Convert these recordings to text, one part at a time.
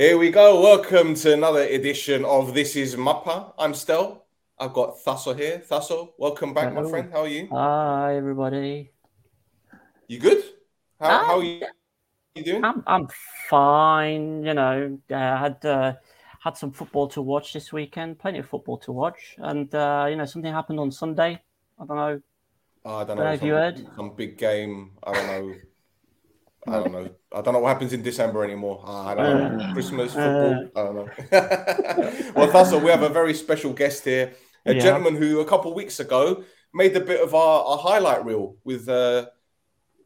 Here we go. Welcome to another edition of This is Mappa. I'm Stel. I've got Thasso here. Thasso, welcome back, Hello. my friend. How are you? Hi, everybody. You good? How, how are you, you doing? I'm I'm fine. You know, I had uh, had some football to watch this weekend. Plenty of football to watch, and uh, you know, something happened on Sunday. I don't know. Oh, I don't Don't know. know if you heard. some big game. I don't know. I don't know. I don't know what happens in December anymore. I don't know. Uh, Christmas, uh. football. I don't know. well, Thasso, we have a very special guest here. A Yeah. gentleman who a couple of weeks ago made a bit of our, our highlight reel with uh,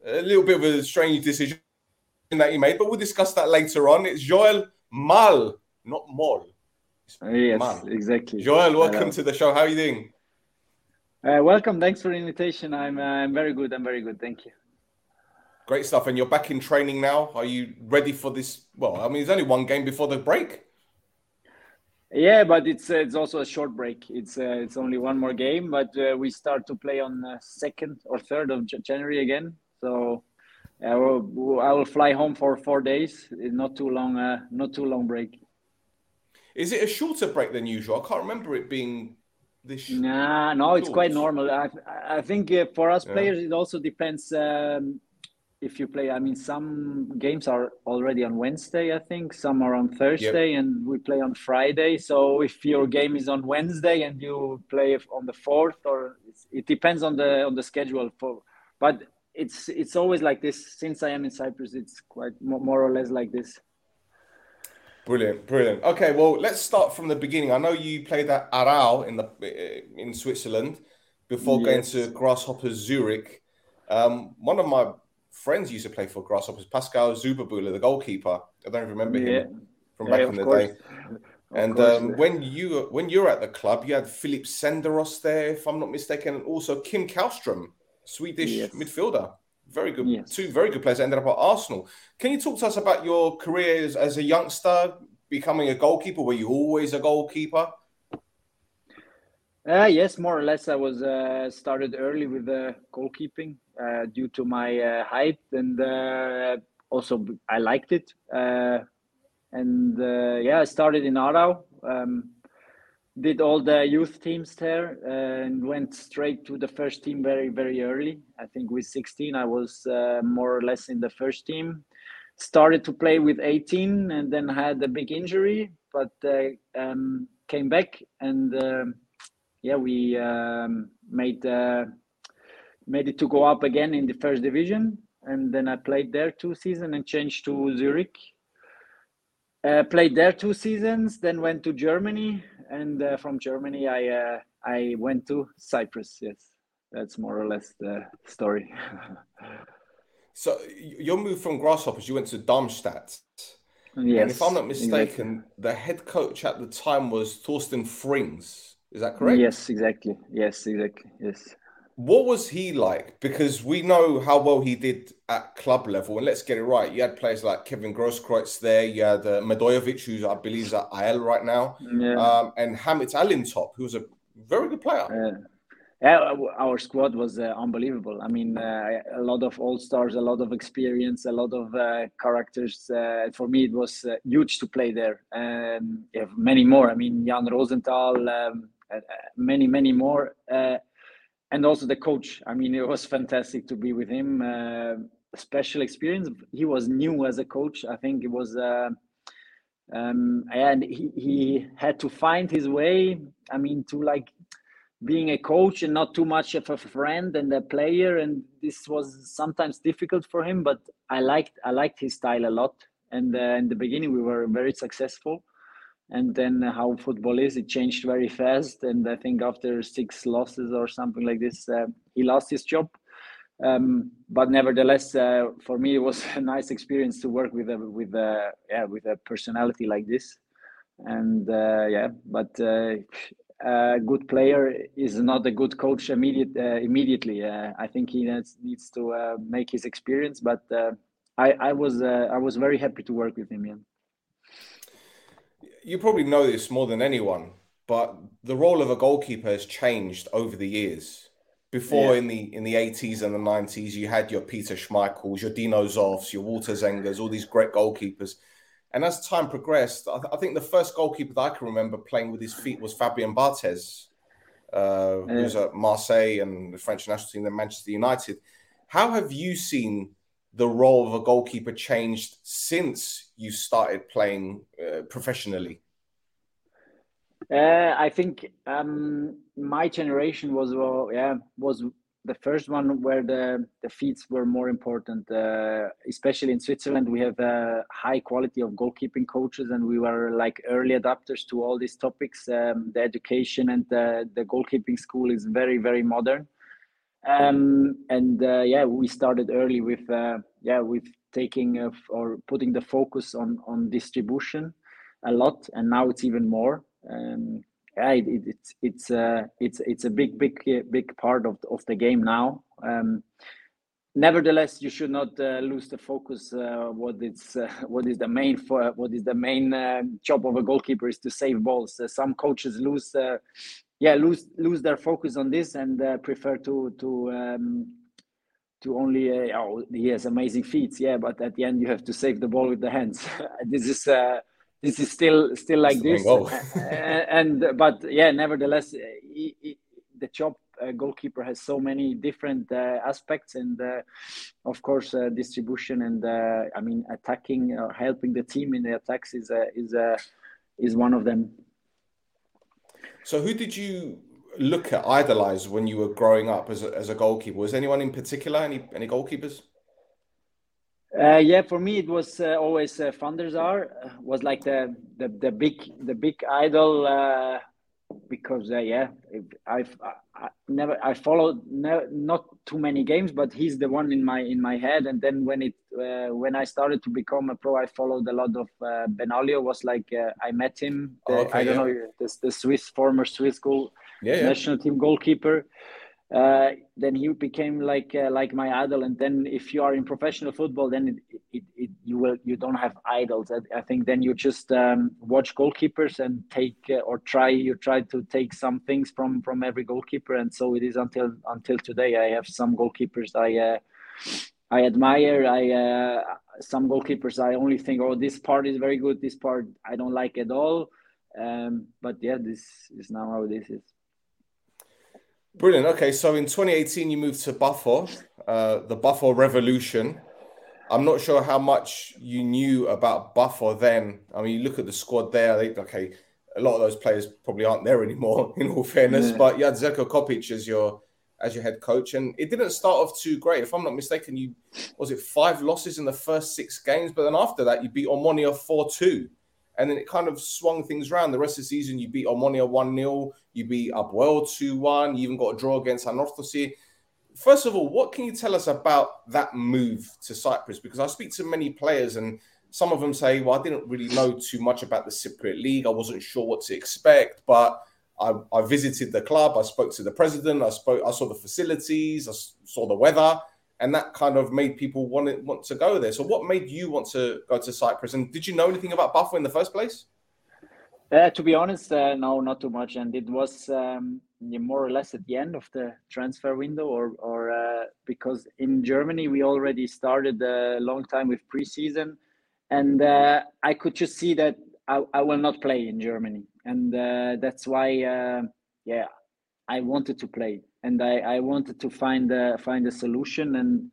a little bit of a strange decision that he made, but we'll discuss that later on. It's Joel Mall, not Mol. Yes, Man. exactly. Joel, welcome Hello. to the show. How are you doing? Uh, welcome. Thanks for the invitation. I'm uh, I'm very good. I'm very good. Thank you. Great stuff. And you're back in training now. Are you ready for this? Well, I mean, there's only one game before the break. Yeah, but it's uh, it's also a short break. It's uh, it's only one more game, but uh, we start to play on uh, second or third of January again. So uh, we'll, I will fly home for four days. It's not too long. Uh, not too long break. Is it a shorter break than usual? I can't remember it being this. Nah, no, it's quite normal. I I think uh, for us Yeah. players, it also depends um, if you play. I mean, some games are already on Wednesday. I think some are on Thursday, and we play on Friday. So if your game is on Wednesday and you play on the fourth, or it's, it depends on the on the schedule. For but it's it's always like this. Since I am in Cyprus, it's quite more or less like this. Brilliant, brilliant. Okay, well, let's start from the beginning. I know you played at Aarau in the in Switzerland before going to Grasshoppers Zurich. Um, one of my friends used to play for Grasshoppers, Pascal Zuberbühler, the goalkeeper. I don't remember Yeah. him from back Yeah, in the course. day. And course. um, when you when you're at the club, you had Philippe Senderos there, if I'm not mistaken, and also Kim Kallström, Swedish Yes. midfielder. Very good, Yes. two very good players. Ended up at Arsenal. Can you talk to us about your career as, as a youngster, becoming a goalkeeper? Were you always a goalkeeper? Uh, yes, more or less. I was uh, started early with uh, goalkeeping uh, due to my uh, height, and uh, also I liked it. Uh, and uh, yeah, I started in Aarau, um, did all the youth teams there, and went straight to the first team very, very early. I think with 16, I was more or less in the first team. Started to play with 18, and then had a big injury, but um, came back and. um yeah, we um, made made it to go up again in the first division, and then I played there two seasons and changed to Zurich. Uh, played there two seasons, then went to Germany, and uh, from Germany I uh, I went to Cyprus. Yes, that's more or less the story. So your move from Grasshoppers, you went to Darmstadt. yes, and if I'm not exactly. mistaken, the head coach at the time was Thorsten Frings. Is that correct? Yes, exactly. Yes, exactly. Yes. What was he like? Because we know how well he did at club level, and let's get it right. You had players like Kevin Grosskreutz there. You had uh, Medojevic, who I believe is at IL right now, Yeah. um, and Hamit Altintop, who was a very good player. Uh, yeah, our squad was uh, unbelievable. I mean, uh, a lot of all stars, a lot of experience, a lot of uh, characters. Uh, for me, it was uh, huge to play there. Um, yeah, many more. I mean, Jan Rosenthal, um, uh, uh, many, many more. And also the coach. I mean, it was fantastic to be with him. Uh, special experience. He was new as a coach. I think it was. Uh, um, and he, he had to find his way. I mean, to like being a coach and not too much of a friend and a player and this was sometimes difficult for him but i liked i liked his style a lot and uh, in the beginning we were very successful and then how football is it changed very fast and i think after six losses or something like this uh, he lost his job um, but nevertheless uh, for me it was a nice experience to work with a with a yeah with a personality like this and uh, yeah but uh, a good player is not a good coach immediate, uh, immediately. Uh, I think he needs, needs to make his experience. But I, I was I was very happy to work with him. Yeah. You probably know this more than anyone, but the role of a goalkeeper has changed over the years. Before Yeah. in the in the 80s and the 90s, you had your Peter Schmeichels, your Dino Zoffs, your Walter Zengers, all these great goalkeepers. And as time progressed, I, th- I think the first goalkeeper that I can remember playing with his feet was Fabian Barthez, uh, who was at Marseille and the French national team, then Manchester United. How have you seen the role of a goalkeeper changed since you started playing uh, professionally? Uh, I think um, my generation was well, yeah, was the first one where the the feet were more important. Uh, especially in Switzerland, we have a high quality of goalkeeping coaches, and we were like early adapters to all these topics. Um, the education and the the goalkeeping school is very very modern. Um, and uh, yeah, we started early with uh, yeah with taking or putting the focus on on distribution a lot, and now it's even more. Um, yeah, it, it, it's it's uh, it's it's a big big big part of of the game now. Um, nevertheless, you should not uh, lose the focus. Uh, what is uh, what is the main for what is the main uh, job of a goalkeeper is to save balls. Uh, some coaches lose yeah lose lose their focus on this and prefer to to um, to only uh, oh he has amazing feats. Yeah but at the end you have to save the ball with the hands. This is uh, this is still still like this. and, and, but yeah nevertheless he, he, the job uh, goalkeeper has so many different uh, aspects and uh, of course uh, distribution and i mean attacking or helping the team in the attacks is is is one of them so who did you look at idolize when you were growing up as a, as a goalkeeper? Was anyone in particular? Any any goalkeepers? Uh, yeah, for me it was uh, always uh, Van der uh, was like the, the the big the big idol uh, because uh, yeah I've I, never I followed ne- not too many games but he's the one in my in my head and then when it uh, when I started to become a pro I followed a lot of Benaglio was like I met him the, okay, I don't yeah. know the, the Swiss former Swiss goal yeah, national team goalkeeper. Uh, then you became like uh, like my idol. And then if you are in professional football, then it, it, it, you will you don't have idols. I, I think then you just um, watch goalkeepers and take uh, or try you try to take some things from from every goalkeeper. And so it is until until today. I have some goalkeepers I. Uh, I admire. I uh, some goalkeepers. I only think, oh, this part is very good. This part I don't like at all. Um, but yeah, this is now how this is. Brilliant. Okay, so in 2018, you moved to Paphos, uh, the Paphos Revolution. I'm not sure how much you knew about Paphos then. I mean, you look at the squad there. They, okay, a lot of those players probably aren't there anymore. In all fairness, yeah. but you had Zeljko Kopic as your as your head coach, and it didn't start off too great. If I'm not mistaken, you was it five losses in the first six games, but then after that, you beat Omonia four two and then it kind of swung things around. The rest of the season, you beat Omonia 1 0, you beat APOEL 2 1, you even got a draw against Anorthosis. First of all, what can you tell us about that move to Cyprus? Because I speak to many players, and some of them say, Well, I didn't really know too much about the Cypriot League. I wasn't sure what to expect, but I, I visited the club, I spoke to the president, I spoke, I saw the facilities, I saw the weather and that kind of made people want to, want to go there. So, what made you want to go to Cyprus? And did you know anything about Paphos in the first place? Uh, to be honest, uh, no, not too much. And it was um, more or less at the end of the transfer window, or or uh, because in Germany we already started a long time with preseason, and uh, I could just see that I, I will not play in Germany, and uh, that's why, uh, yeah, I wanted to play and I, I wanted to find a, find a solution. And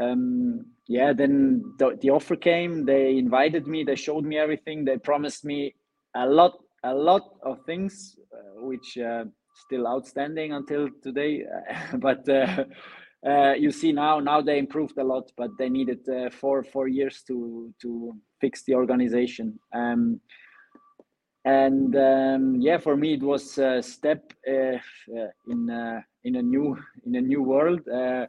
um, yeah then the, the offer came. They invited me. They showed me everything. They promised me a lot a lot of things uh, which uh, still outstanding until today. But uh, uh, you see now now they improved a lot but they needed uh, four four years to to fix the organization. Um, and um, yeah for me it was a step uh, in uh, in a new in a new world uh,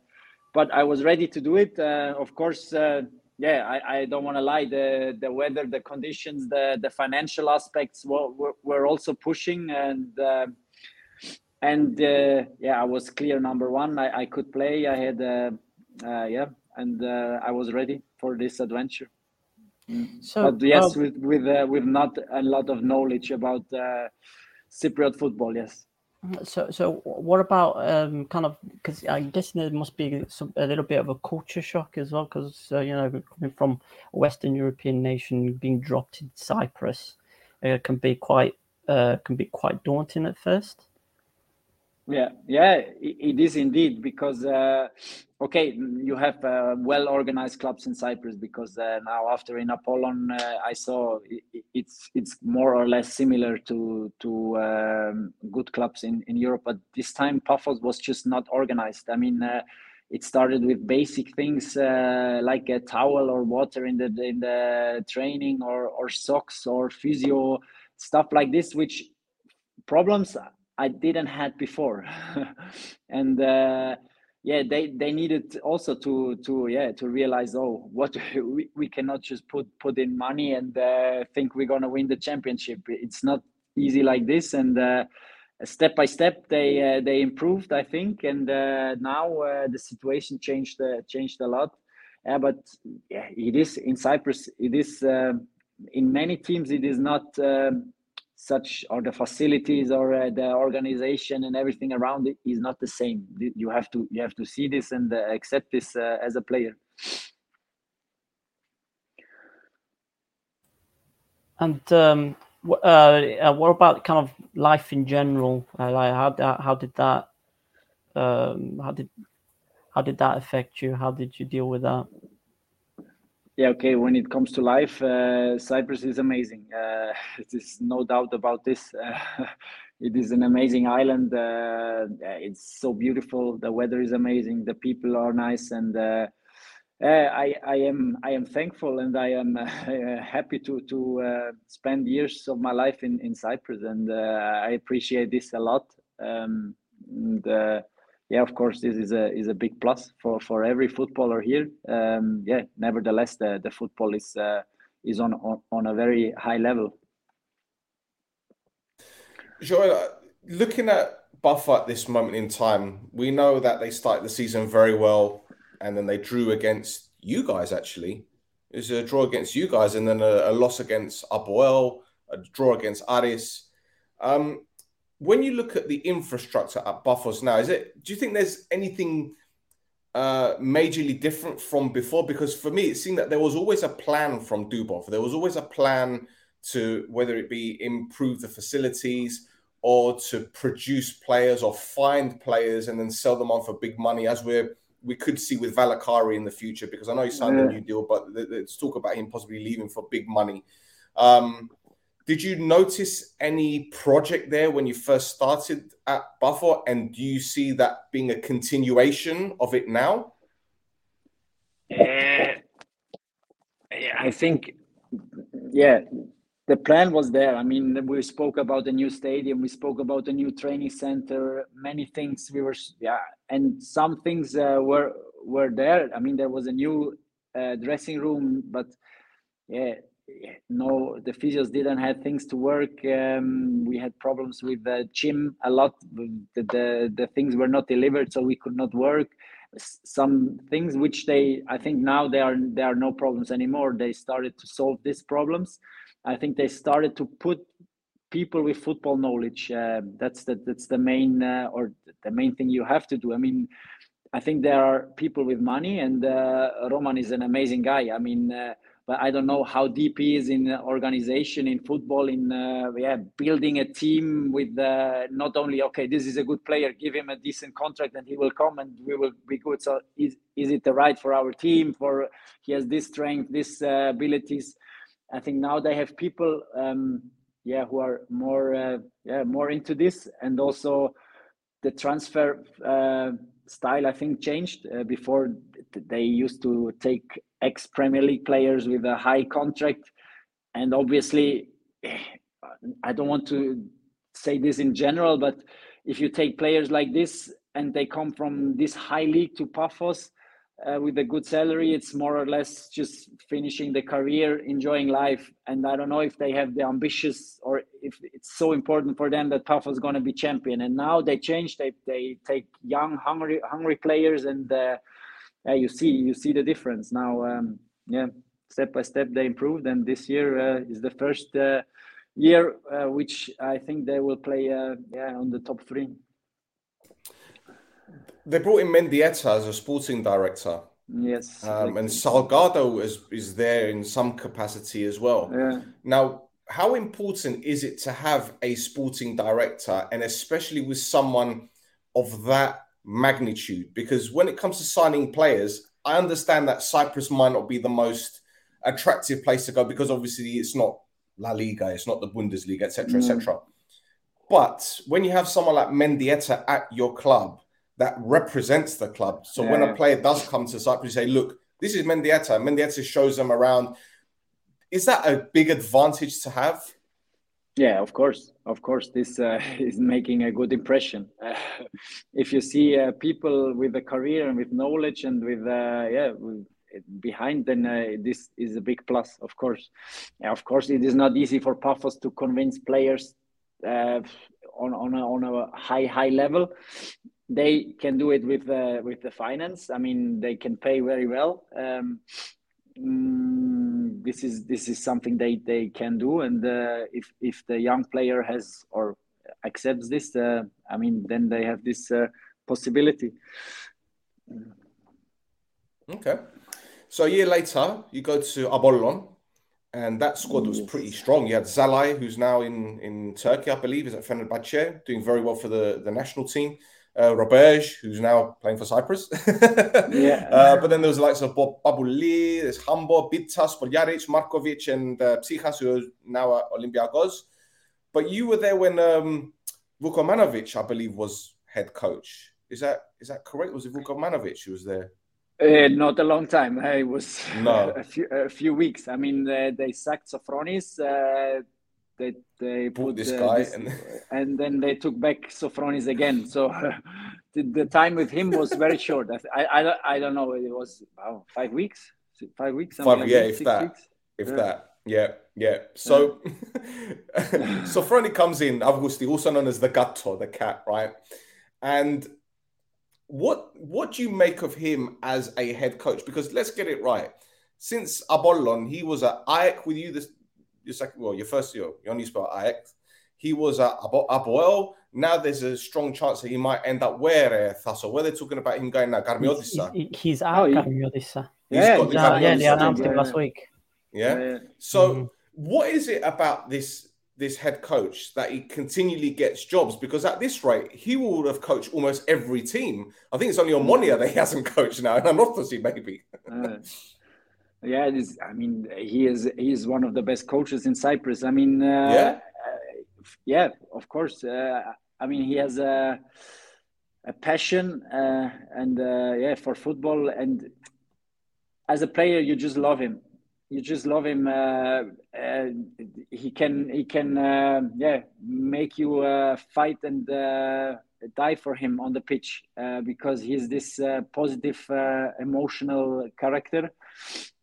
but i was ready to do it. Uh, of course uh, yeah i, I don't want to lie the the weather the conditions the the financial aspects were, were, were also pushing and uh, and yeah i was clear number one. I, I could play. I had yeah and i was ready for this adventure so, but yes, with with uh, with not a lot of knowledge about uh, Cypriot football. Yes. So, so what about um, kind of because I guess there must be some, a little bit of a culture shock as well, because uh, you know coming from a Western European nation being dropped in Cyprus uh, can be quite uh, can be quite daunting at first. Yeah, yeah, it is indeed because uh, okay, you have uh, well organized clubs in Cyprus because uh, now after in Apollon uh, I saw it's it's more or less similar to to um, good clubs in in Europe, but this time Paphos was just not organized. I mean. Uh, it started with basic things uh, like a towel or water in the in the training or or socks or physio stuff like this which problems I didn't had before, and uh, yeah, they they needed also to to yeah to realize oh what we, we cannot just put put in money and uh, think we're gonna win the championship. It's not easy like this, and uh, step by step they uh, they improved I think, and uh, now uh, the situation changed changed a lot. Yeah, but yeah, it is in Cyprus. It is in many teams. It is not. Um, such or the facilities or uh, the organization and everything around it is not the same. You have to you have to see this and uh, accept this uh, as a player. And um, uh, uh, what about kind of life in general? Uh, like how, how did that um, how did how did that affect you? How did you deal with that yeah, okay. When it comes to life, uh, Cyprus is amazing. Uh, there's no doubt about this. Uh, it is an amazing island. Uh, it's so beautiful. The weather is amazing. The people are nice, and uh, uh, I, I am I am thankful and I am happy to to spend years of my life in in Cyprus, and I appreciate this a lot. Um, and, yeah, of course, this is a is a big plus for for every footballer here. Um, yeah, nevertheless, the the football is uh, is on, on on a very high level. Joel, looking at Paphos at this moment in time, we know that they started the season very well, and then they drew against you guys. Actually, it was a draw against you guys, and then a, a loss against Apoel, a draw against Aris. Um, when you look at the infrastructure at Paphos now, is it? Do you think there's anything uh, majorly different from before? Because for me, it seemed that there was always a plan from Dubov. There was always a plan to whether it be improve the facilities or to produce players or find players and then sell them on for big money, as we're we could see with Valakari in the future. Because I know he signed yeah. a new deal, but let's talk about him possibly leaving for big money. Um, did you notice any project there when you first started at Paphos? And do you see that being a continuation of it now? Uh, I think, yeah, the plan was there. I mean, we spoke about a new stadium, we spoke about a new training center, many things we were, yeah, and some things uh, were were there. I mean, there was a new uh, dressing room, but yeah, no the physios didn't have things to work. Um, we had problems with the gym a lot. The, the the things were not delivered so we could not work. Some things which they i think now there are there are no problems anymore. They started to solve these problems. I think they started to put people with football knowledge uh, that's the that's the main uh, or the main thing you have to do. I mean i think there are people with money and uh, roman is an amazing guy. I mean uh, but I don't know how deep he is in organization in football in uh, yeah building a team with uh, not only okay this is a good player give him a decent contract and he will come and we will be good. So is is it the right for our team for he has this strength this uh, abilities? I think now they have people um, yeah who are more uh, yeah more into this and also the transfer uh, style I think changed. Uh, before they used to take ex Premier League players with a high contract, and obviously, I don't want to say this in general, but if you take players like this and they come from this high league to Paphos uh, with a good salary, it's more or less just finishing the career, enjoying life. And I don't know if they have the ambitious or if it's so important for them that Paphos is going to be champion. And now they change; they they take young, hungry, hungry players and. Uh, you see you see the difference now. Um, yeah, step by step they improved, and this year uh, is the first uh, year, uh, which I think they will play yeah on the top three. They brought in Mendieta as a sporting director. Yes, um, and Salgado is is there in some capacity as well. Yeah. Now, how important is it to have a sporting director, and especially with someone of that magnitude? Because when it comes to signing players, I understand that Cyprus might not be the most attractive place to go because obviously it's not La Liga, it's not the Bundesliga, etc., etc. But when you have someone like Mendieta at your club that represents the club, so yeah. when a player does come to Cyprus, you say, "Look, this is Mendieta." Mendieta shows them around. Is that a big advantage to have? Yeah, of course, of course. This uh, is making a good impression. Uh, if you see uh, people with a career and with knowledge and with uh, yeah, with behind, then uh, this is a big plus. Of course, yeah, of course, it is not easy for Paphos to convince players uh, on on a, on a high high level. They can do it with with the finance. I mean, they can pay very well. Um, mm, this is this is something they they can do and uh, if if the young player has or accepts this uh, i mean then they have this uh, possibility okay so a year later you go to apollon and that squad was pretty strong. You had Szalai, who's now in, in Turkey, I believe, is at Fenerbahce, doing very well for the, the national team uh, Roberge, who's now playing for Cyprus. yeah. Uh, but then there was the likes of Bob Babouli, there's Hambo, Pittas, Boljaric, Markovic, and uh, Psychas, who are now at Olympiacos. But you were there when um, Vukomanovic, I believe, was head coach. Is that is that correct? Was it Vukomanovic who was there? Uh, not a long time. It was no. a, few, a few weeks. I mean, uh, they sacked Sofronis. Uh, they they put this guy this, and... and then they took back Sofronis again. So the, the, time with him was very short. I, I, I don't know. It was wow, five weeks, five weeks. Five, like yeah, if that, weeks? if yeah. that, yeah, yeah. So Sofroni comes in, Avgousti, also known as the Gatto, the cat, right? And what what do you make of him as a head coach? Because let's get it right. Since Apollon, he was at AEK with you this your second, well, your first year, you only spelled AEK. He was at Apoel. Now there's a strong chance that he might end up where uh, Thasso, where they're talking about him going now, Karmiotissa. He's, he's out, oh, Karmiotissa. Yeah, the yeah, yeah, they announced it last week. Yeah. yeah. So, mm. what is it about this this head coach that he continually gets jobs? Because at this rate, he would have coached almost every team. I think it's only Omonia that he hasn't coached now, and I'm not Anorthosis maybe. uh, yeah, it is. I mean, he is he is one of the best coaches in Cyprus. I mean, uh, yeah, uh, yeah, of course. Uh, I mean, he has a a passion uh, and uh, yeah for football, and as a player, you just love him. You just love him. Uh, he can he can yeah make you fight and die for him on the pitch because he's this positive emotional character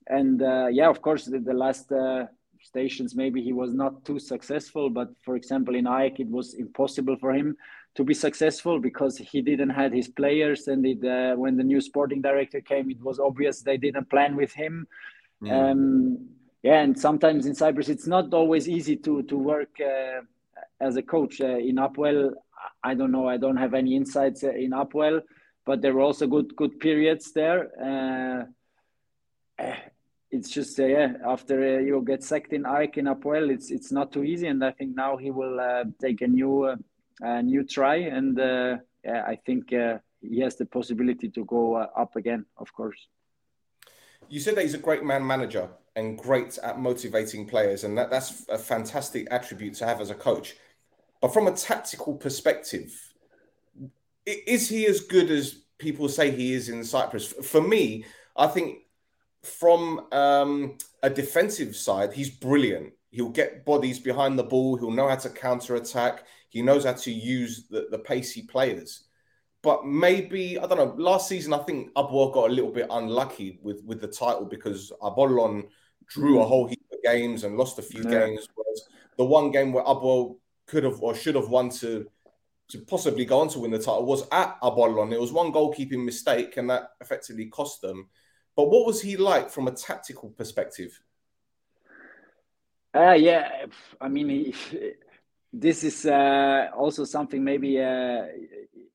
and uh, yeah, of course, the, the last uh, stations maybe he was not too successful. But for example, in AEK, it was impossible for him to be successful because he didn't had his players. And it, uh, when the new sporting director came, it was obvious they didn't plan with him. Mm. Um, yeah, and sometimes in Cyprus, it's not always easy to to work uh, as a coach uh, in Apoel. I don't know. I don't have any insights uh, in Apoel, but there were also good good periods there it's just uh, yeah after uh, you get sacked in AEK in Apoel it's it's not too easy and I think now he will uh, take a new uh, a new try and uh, yeah I think uh, he has the possibility to go up again of course. You said that he's a great man manager and great at motivating players and that that's a fantastic attribute to have as a coach. But from a tactical perspective is he as good as people say he is in Cyprus? For me I think from um, a defensive side, he's brilliant. He'll get bodies behind the ball. He'll know how to counter attack. He knows how to use the, the pacey players. But maybe I don't know. Last season, I think Apoel got a little bit unlucky with with the title because Apollon drew a whole heap of games and lost a few yeah. games. Whereas the one game where Apoel could have or should have won to to possibly go on to win the title was at Apollon. It was one goalkeeping mistake, and that effectively cost them. But what was he like from a tactical perspective? Uh, yeah, I mean, this is uh, also something maybe uh,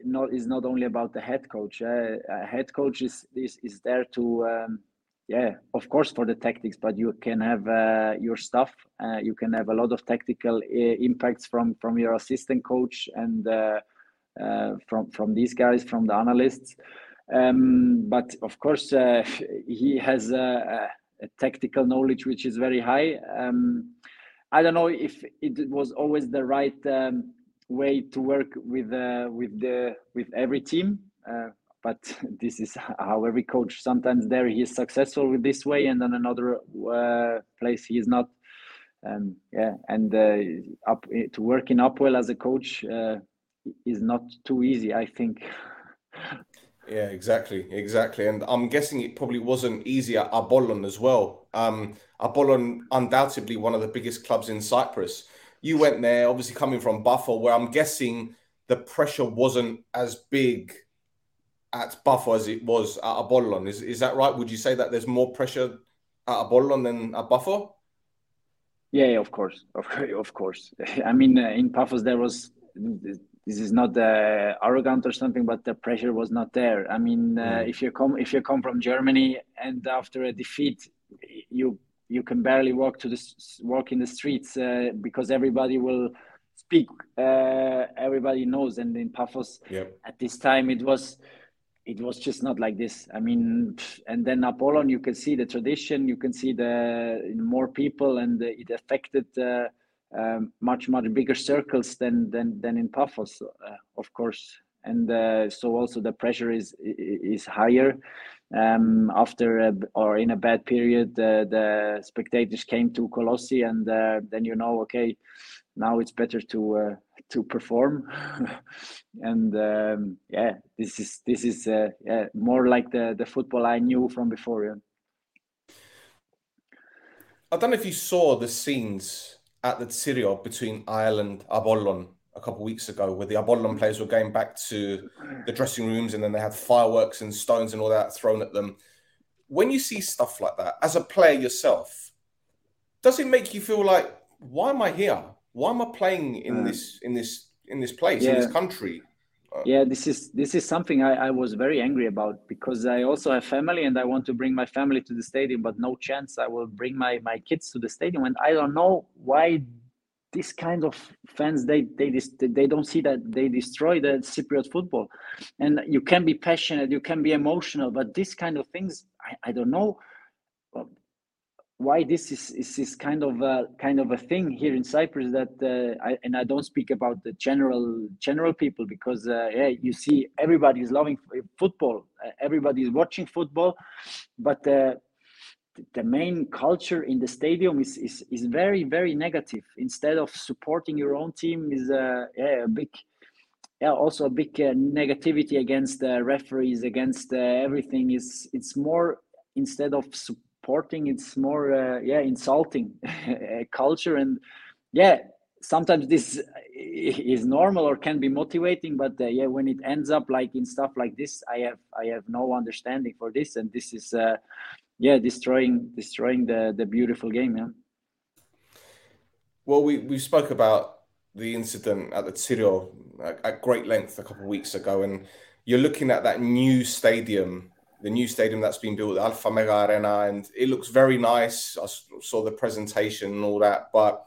not is not only about the head coach. Uh, head coach is is, is there to um, yeah, of course for the tactics, but you can have uh, your stuff. Uh, you can have a lot of tactical uh, impacts from from your assistant coach and uh, uh, from from these guys, from the analysts. Um, but of course, uh, he has a, a, tactical knowledge which is very high. Um, I don't know if it was always the right um, way to work with with the with every team but this is how every coach sometimes there he is successful with this way and then another uh, place he is not um, yeah and uh, up to work in Apoel as a coach uh, is not too easy i think yeah exactly exactly and i'm guessing it probably wasn't easy at apollon as well um undoubtedly one of the biggest clubs in cyprus you went there obviously coming from Bafo where i'm guessing the pressure wasn't as big at Bafo as it was at Apollon. Is is that right? Would you say that there's more pressure at Apollon than at Bafo? Yeah, of course, of, of course. I mean, uh, in Paphos there was. This is not uh, arrogant or something, but the pressure was not there. I mean, uh, mm. if you come if you come from Germany and after a defeat, you you can barely walk to the walk in the streets uh, because everybody will speak. Uh, everybody knows, and in Paphos yep. at this time it was it was just not like this. I mean, and then Apollon, you can see the tradition, you can see the more people, and it affected uh, um, much much bigger circles than than than in Paphos, uh, of course. And uh, so also the pressure is is higher. Um, after a, or in a bad period, the spectators came to Colossi, and uh, then you know, okay, now it's better to uh, to perform and um, yeah this is this is uh, yeah, more like the the football i knew from before yeah. i don't know if you saw the scenes at the Tsirio between Ireland and Apollon a couple of weeks ago where the Apollon players were going back to the dressing rooms and then they had fireworks and stones and all that thrown at them when you see stuff like that as a player yourself does it make you feel like why am i here why am I playing in uh, this in this in this place yeah. in this country? Yeah, this is this is something I, I was very angry about because I also have family and I want to bring my family to the stadium, but no chance. I will bring my my kids to the stadium, and I don't know why this kind of fans they they they don't see that they destroy the Cypriot football, and you can be passionate, you can be emotional, but this kind of things I, I don't know why this is, is, is kind of a kind of a thing here in Cyprus that uh, I, and I don't speak about the general general people because uh, yeah you see everybody is loving football. Uh, everybody is watching football. But uh, the main culture in the stadium is, is is very very negative. Instead of supporting your own team is uh, yeah, a big yeah also a big uh, negativity against the referees against everything. Is it's more instead of support supporting it's more uh, yeah insulting culture. And yeah sometimes this is normal or can be motivating but uh, yeah when it ends up like in stuff like this i have i have no understanding for this. And this is uh, yeah destroying destroying the the beautiful game yeah. Well we we spoke about the incident at the Tsirio at, at great length a couple of weeks ago and you're looking at that new stadium the new stadium that's been built, the Alpha Mega Arena, and it looks very nice. I saw the presentation and all that. But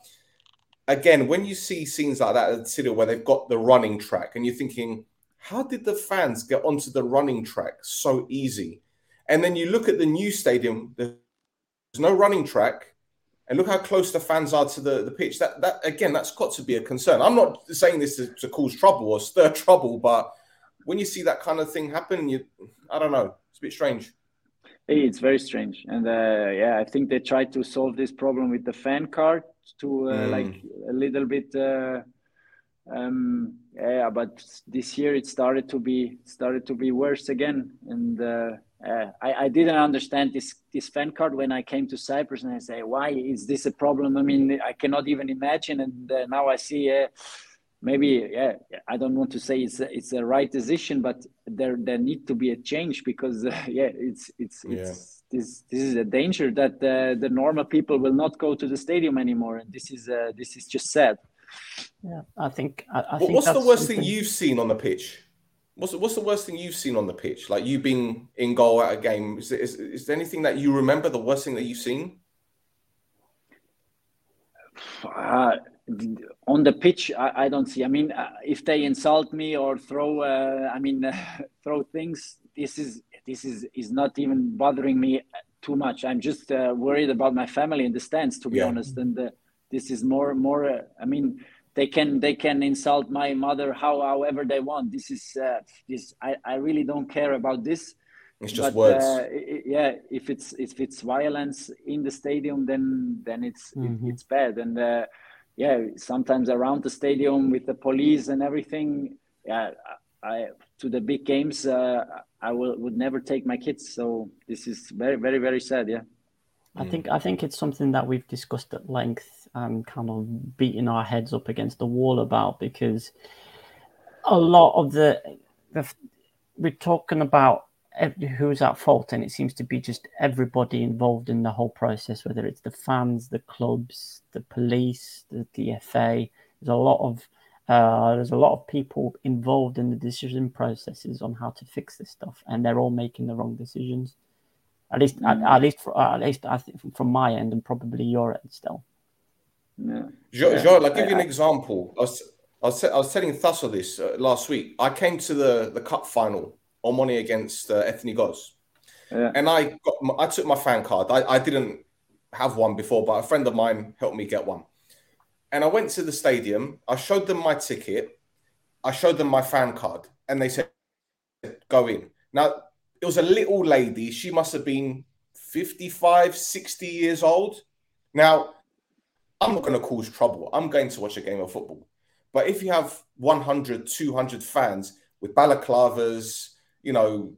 again, when you see scenes like that at city where they've got the running track, and you're thinking, how did the fans get onto the running track so easy? And then you look at the new stadium, there's no running track, and look how close the fans are to the, the pitch. That that again, that's got to be a concern. I'm not saying this to, to cause trouble or stir trouble, but when you see that kind of thing happen, you I don't know a bit strange. It's very strange, and uh, yeah, I think they tried to solve this problem with the fan card to uh, mm. like a little bit. Uh, um, yeah, but this year it started to be started to be worse again, and uh, uh, I, I didn't understand this this fan card when I came to Cyprus, and I say, why is this a problem? I mean, I cannot even imagine, and uh, now I see maybe yeah i don't want to say it's a, it's a right decision but there there need to be a change because uh, yeah it's it's it's this this is a danger that uh, the normal people will not go to the stadium anymore, and this is uh, this is just sad. Yeah, I think. I, I think what's the worst something... thing you've seen on the pitch? What's the, what's the worst thing you've seen on the pitch? Like you being in goal at a game. Is, is, is there anything that you remember? The worst thing that you've seen? Uh, on the pitch, I, I, don't see. I mean, uh, if they insult me or throw, uh, I mean, throw things. This is this is is not even bothering me too much. I'm just uh, worried about my family in the stands, to be yeah. honest. And uh, this is more more. Uh, I mean, they can they can insult my mother how however they want. This is uh, this. I I really don't care about this. It's just but, words. Uh, yeah, if it's if it's violence in the stadium, then then it's mm-hmm. it, it's bad. And uh, yeah, sometimes around the stadium with the police and everything. Yeah, I to the big games. Uh, I will would never take my kids. So this is very very very sad. Yeah. I think I think it's something that we've discussed at length and kind of beating our heads up against the wall about because a lot of the, the we're talking about who's at fault and it seems to be just everybody involved in the whole process whether it's the fans the clubs the police the DFA there's a lot of uh, there's a lot of people involved in the decision processes on how to fix this stuff, and they're all making the wrong decisions. At least, mm. at, at, least, for, uh, at least, I think from my end, and probably your end still. Yeah. Joel, yeah. I'll give you an example. I was, I was, I was telling Thasso this uh, last week. I came to the, the cup final, Omoni against uh, Ethnikos. Yeah. And I got, I took my fan card. I, I didn't have one before, but a friend of mine helped me get one. And I went to the stadium. I showed them my ticket. I showed them my fan card, and they said, "Go in." Now it was a little lady. She must have been 55, 60 years old. Now I'm not going to cause trouble. I'm going to watch a game of football. But if you have 100, 200 fans with balaclavas, you know,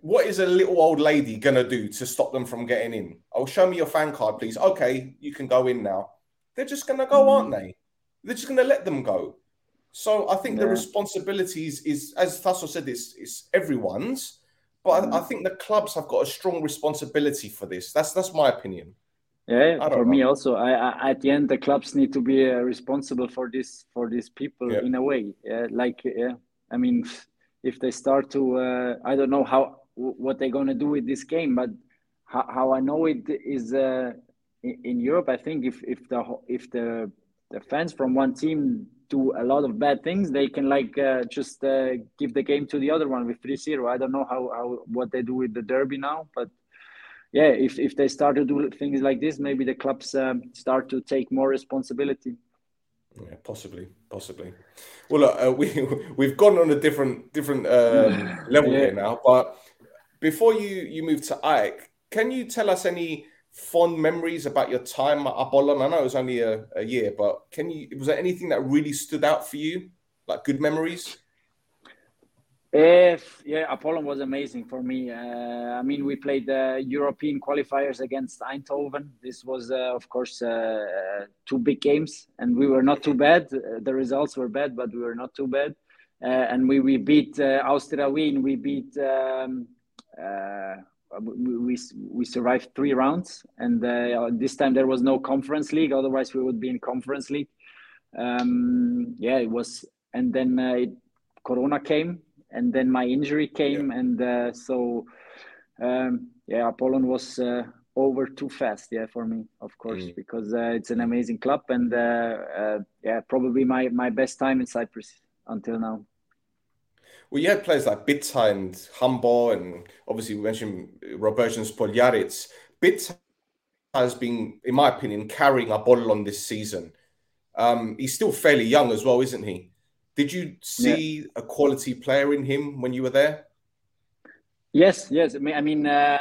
what is a little old lady going to do to stop them from getting in? Oh, show me your fan card, please. Okay, you can go in now. They're just going to go, aren't they? They're just going to let them go. So I think yeah. the responsibilities is, as Tasso said, it's, it's everyone's. But mm. I, I, think the clubs have got a strong responsibility for this. That's that's my opinion. Yeah, for know. me also. I, I, at the end, the clubs need to be uh, responsible for this for these people yeah. in a way. Yeah, like yeah, I mean, if they start to, uh, I don't know how what they're gonna do with this game, but how, how I know it is uh, in Europe, I think if if the if the the fans from one team do a lot of bad things, they can like uh, just uh, give the game to the other one with 3-0. I don't know how, how what they do with the derby now, but yeah, if if they start to do things like this, maybe the clubs um, start to take more responsibility. Yeah, possibly, possibly. Well, look, uh, we we've gone on a different different um, level yeah. here now, but before you you move to AEK, can you tell us any fond memories about your time at Apollon? I know it was only a, a year, but can you was there anything that really stood out for you, like good memories? If yeah, Apollon was amazing for me. Uh, I mean, we played the European qualifiers against Eindhoven. This was, uh, of course, uh, uh two big games, and we were not too bad. Uh, the results were bad, but we were not too bad. Uh, and we we beat Austria Wien. We beat. Um, we we survived three rounds, and uh, this time there was no conference league. Otherwise, we would be in conference league. Um, yeah, it was, and then uh, it, Corona came, and then my injury came, yeah. and uh, so um, yeah, Apollon was uh, over too fast. Yeah, for me, of course, mm. because uh, it's an amazing club, and uh, yeah, probably my my best time in Cyprus until now. Well, you had players like Pittas and Hambo, and obviously we mentioned Roberto Spoljaric. Pittas has been, in my opinion, carrying Apollon this season. Um, he's still fairly young as well, isn't he? Did you see yeah. a quality player in him when you were there? Yes, yes. I mean, I mean uh,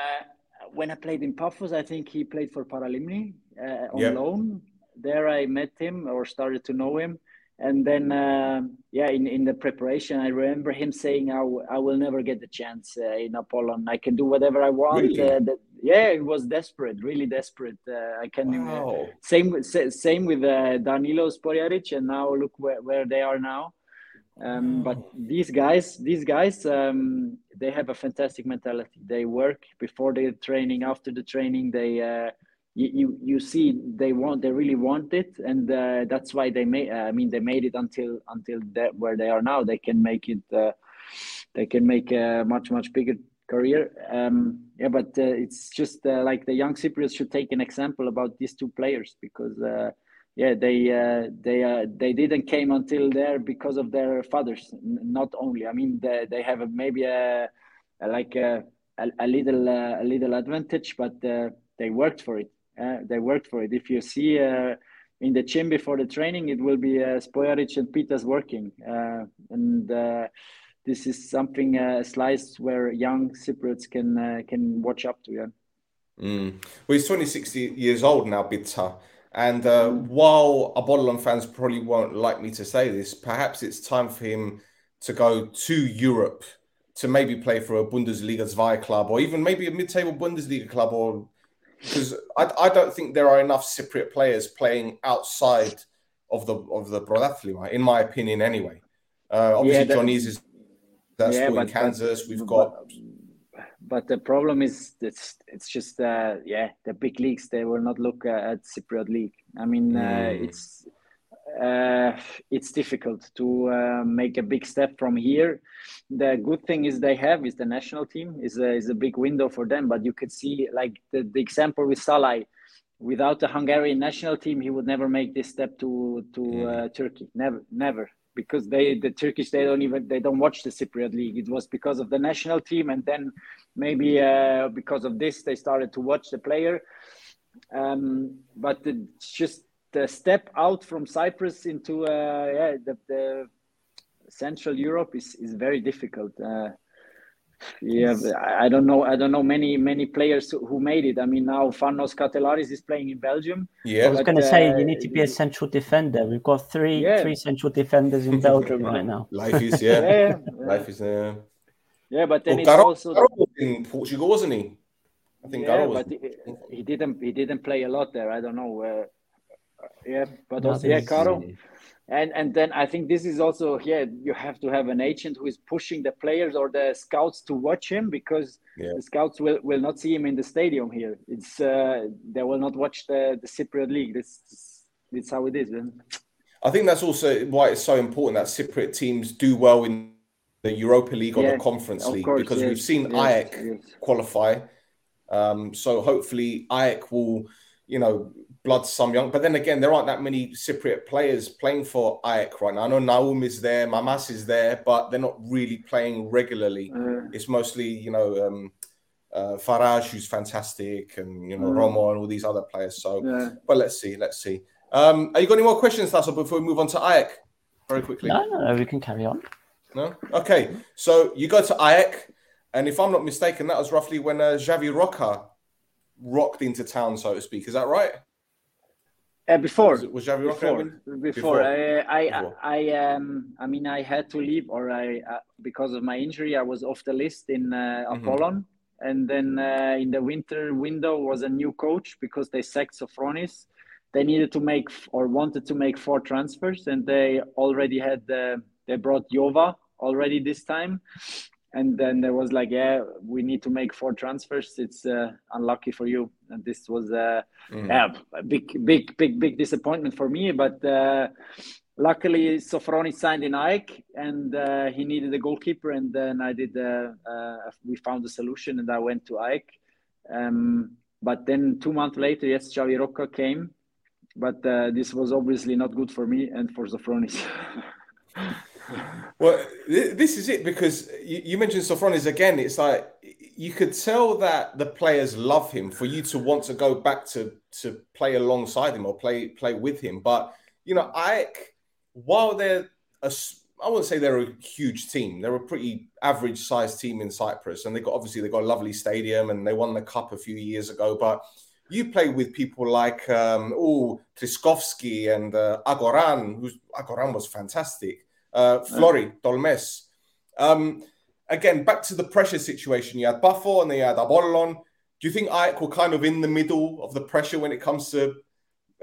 when I played in Paphos, I think he played for Paralimni uh, on yeah. loan. There I met him or started to know him and then uh, yeah in, in the preparation i remember him saying I, w- I will never get the chance uh, in apollon i can do whatever i want really? uh, that, yeah it was desperate really desperate uh, i can wow. same same with uh, danilo Spoljaric and now look where, where they are now Um, but these guys, these guys, um, they have a fantastic mentality. They work before the training, after the training. They, uh, you, you, you see, they want, they really want it, and uh, that's why they made. Uh, I mean, they made it until until that where they are now. They can make it. Uh, they can make a much much bigger career. Um, yeah, but uh, it's just uh, like the young Cypriots should take an example about these two players because yeah they uh, they uh, they didn't came until there because of their fathers not only. I mean they, they have a, maybe a, a like a, a, little uh, a little advantage but uh, they worked for it uh, they worked for it. If you see uh, in the gym before the training it will be uh, and Pittas working and this is something a slice where young Cypriots can can watch up to yeah. Mm. well he's 26 years old now Pita and uh, while Apollon fans probably won't like me to say this, perhaps it's time for him to go to Europe to maybe play for a Bundesliga Zwei club or even maybe a mid-table Bundesliga club or because I, I don't think there are enough Cypriot players playing outside of the of the Protathlima, in my opinion, anyway. Uh, obviously, yeah, Johnny's is that's yeah, in Kansas. We've got but the problem is it's it's just uh, yeah the big leagues they will not look uh, at Cypriot league. I mean mm. uh, hmm. it's uh, it's difficult to uh, make a big step from here. The good thing is they have is the national team is a, is a big window for them. But you could see like the, the example with Szalai, Without the Hungarian national team, he would never make this step to to mm. Turkey. Never, never because they the Turkish they don't even they don't watch the Cypriot league. It was because of the national team, and then maybe uh, because of this they started to watch the player. Um, but it's just the step out from Cyprus into uh, yeah the, the Central Europe is is very difficult. Uh, yeah, I don't know. I don't know many many players who made it. I mean, now Fanos Katelaris is playing in Belgium. Yeah, I was going to uh, say you need to be a central defender. We've got three yeah. three central defenders in Belgium right now. Life is yeah, yeah, life is yeah. Yeah, but then well, it's also in Portugal, wasn't he? I think yeah, but he, he, didn't he didn't play a lot there. I don't know. Uh, yeah, but no, also yeah, Caro and and then i think this is also yeah you have to have an agent who is pushing the players or the scouts to watch him because yeah. the scouts will, will not see him in the stadium here it's uh, they will not watch the the cypriot league this it's how it is man. i think that's also why it's so important that cypriot teams do well in the europa league or yeah, the conference league course, because yes, we've seen yes, yes. qualify um, so hopefully AEK will you know blood some young. But then again, there aren't that many Cypriot players playing for AEK right now. I know Naum is there, Mamas is there, but they're not really playing regularly. Mm. It's mostly, you know, um, uh, Faraj, who's fantastic, and you know, mm. Romo and all these other players. So, yeah. but let's see, let's see. Um, are you got any more questions, Tasso, before we move on to AEK? Very quickly. No, no, no, we can carry on. No? Okay. So you go to AEK, and if I'm not mistaken, that was roughly when uh, Xavi Roca rocked into town, so to speak. Is that right? Uh, before was, was before, before, before. I, I, before. I, um, I mean, I had to leave, or I, uh, because of my injury, I was off the list in uh, mm-hmm. Apollon, and then uh, in the winter window was a new coach because they sacked Sofronis. They needed to make or wanted to make four transfers, and they already had uh, they brought Jova already this time, and then there was like yeah we need to make four transfers it's uh, unlucky for you and this was uh, mm. yeah, a big big big big disappointment for me but uh, luckily Sofroni signed in AEK and uh, he needed a goalkeeper and then I did uh, uh, we found a solution and I went to AEK um, but then two months later yes Xavi Roca came but this was obviously not good for me and for Sofronis well, this is it because you, mentioned Sofronis again. It's like you could tell that the players love him for you to want to go back to to play alongside him or play play with him. But you know, I while they're a, I wouldn't say they're a huge team. They're a pretty average sized team in Cyprus, and they got obviously they got a lovely stadium and they won the cup a few years ago. But you play with people like um, oh Trichkovski and uh, Acoran, who's Acoran was fantastic uh, Flori, Dolmes. Um, again, back to the pressure situation. You had Buffo and then you had Apollon. Do you think AEK were kind of in the middle of the pressure when it comes to,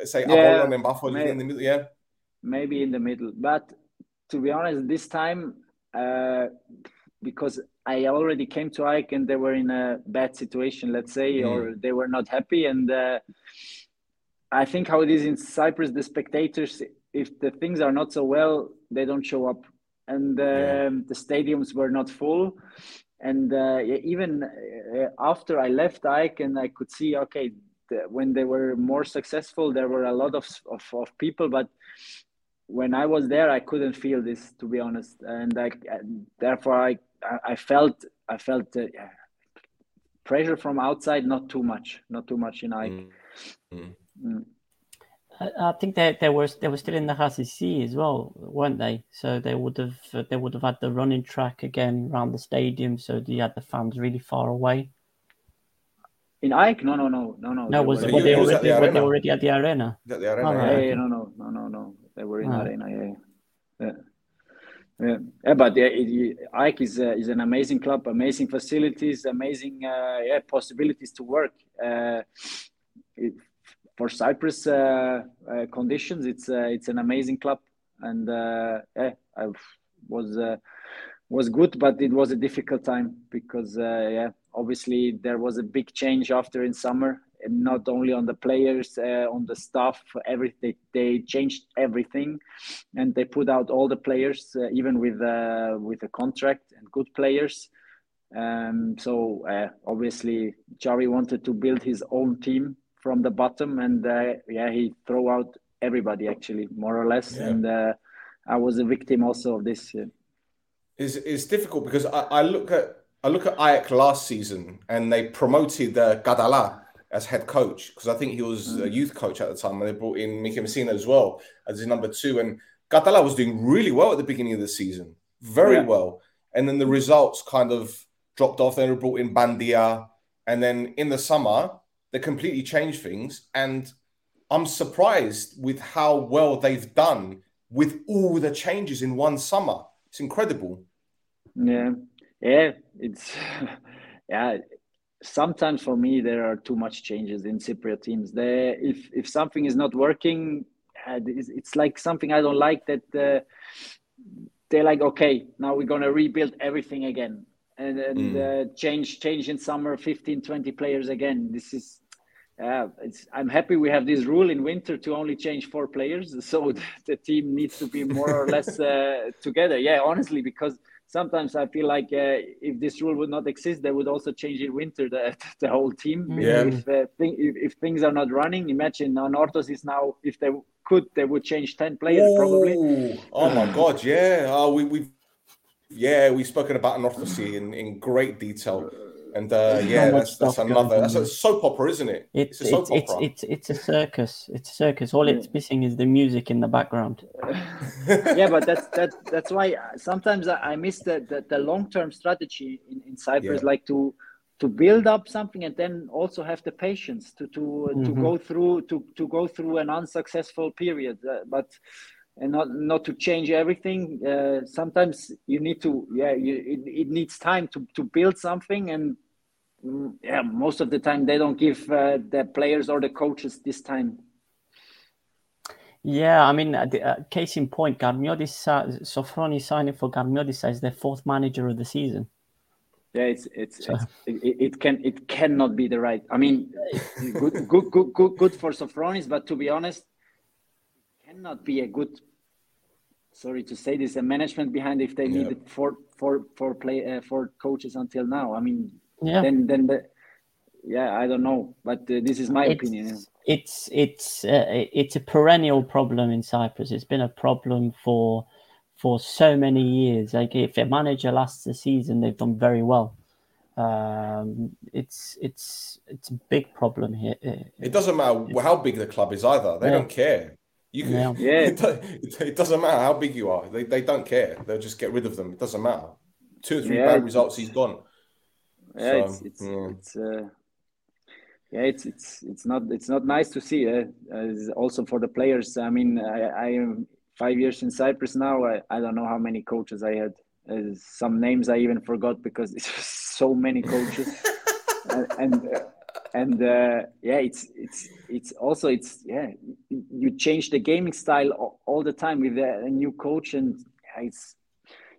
say, yeah, Apollon and Buffo maybe, in the middle? Yeah. Maybe in the middle. But to be honest, this time uh, because I already came to AEK and they were in a bad situation, let's say, mm. or they were not happy. And uh, I think how it is in Cyprus, the spectators, if the things are not so well, they don't show up. And um, yeah. the stadiums were not full. And uh, even uh, after I left AEK and I could see, okay, the, when they were more successful, there were a lot of, of, of people, but when I was there, I couldn't feel this, to be honest, and I, therefore I I felt I felt uh, pressure from outside, not too much, not too much in AEK. Mm. Mm. I think they they were they were still in the HCC as well, weren't they? So they would have they would have had the running track again around the stadium, so you had the fans really far away. In AEK? No, no, no, no, no. No, was, were, they already, the were they already at the arena? At the arena. Oh, yeah, yeah, no, no, no, no, no. They were in oh. arena. Yeah, yeah. Yeah, yeah but yeah, it, AEK is uh, is an amazing club, amazing facilities, amazing uh, yeah possibilities to work. Uh, it, for Cyprus uh, uh, conditions, it's uh, it's an amazing club, and yeah, I was was good, but it was a difficult time because yeah, obviously there was a big change after in summer and not only on the players uh, on the staff everything they changed everything. And they put out all the players uh, even with uh, with a contract and good players. Um, so obviously Jari wanted to build his own team from the bottom and uh, yeah he throw out everybody actually more or less yeah. and uh, I was a victim also of this yeah. it's, it's difficult because I, I look at I look at AEK last season and they promoted uh, Gadala as head coach because I think he was a mm. youth coach at the time and they brought in Miki Messina as well as his number two. And Gadala was doing really well at the beginning of the season, very yeah. well. And then the results kind of dropped off. Then they brought in Bandia. And then in the summer, they completely changed things. And I'm surprised with how well they've done with all the changes in one summer. It's incredible. Yeah yeah it's yeah sometimes for me there are too much changes in cypriot teams there if if something is not working it's like something i don't like that uh, they're like okay now we're going to rebuild everything again and, and mm. uh, change change in summer 15 20 players again this is uh, I'm happy we have this rule in winter to only change four players, so the team needs to be more or less uh, together. Yeah, honestly, because sometimes I feel like uh, if this rule would not exist, they would also change in winter the, the whole team. Yeah. If, uh, thing, if, if, things are not running, imagine Anorthosis now, if they could, they would change 10 players Ooh. probably. Oh my God, yeah. Oh, we, we've, yeah, we've spoken about Anorthos in, in great detail. And uh, yeah, that's, that's another. That's a soap opera, isn't it? It's, it's a soap it's, opera. It's, it's, it's a circus. It's a circus. All it's missing is the music in the background. yeah, but that's that. That's why sometimes I miss the the, the long term strategy in, in Cyprus, yeah. like to to build up something and then also have the patience to to mm-hmm. to go through to to go through an unsuccessful period. Uh, but and not not to change everything uh, sometimes you need to yeah you, it, it, needs time to to build something and mm, yeah most of the time they don't give uh, the players or the coaches this time yeah, I mean, uh, uh case in point, Karmiotissa, uh, Sofroni signing for Karmiotissa as the fourth manager of the season. Yeah, it's it's, so. it's it, it, can it cannot be the right. I mean, good good good good good for Sofronis, but to be honest, cannot be a good sorry to say this a management behind if they yeah. needed four four four play uh, four coaches until now i mean yeah then then the yeah i don't know but uh, this is my it's, opinion it's it's uh, it's a perennial problem in cyprus it's been a problem for for so many years like if a manager lasts a season they've done very well um, it's it's it's a big problem here. It doesn't matter how big the club is either. They yeah. don't care. You can, yeah. yeah. It, it, doesn't matter how big you are. They, they don't care. They'll just get rid of them. It doesn't matter. Two or three yeah. bad results, he's gone. Yeah, so, it's it's, yeah. it's uh, yeah, it's it's it's not it's not nice to see. Uh, also for the players. I mean, I, I am five years in Cyprus now. I, I don't know how many coaches I had. Uh, some names I even forgot because it's so many coaches. and, and uh, and uh, yeah it's it's it's also it's yeah you change the gaming style all, the time with a, new coach and it's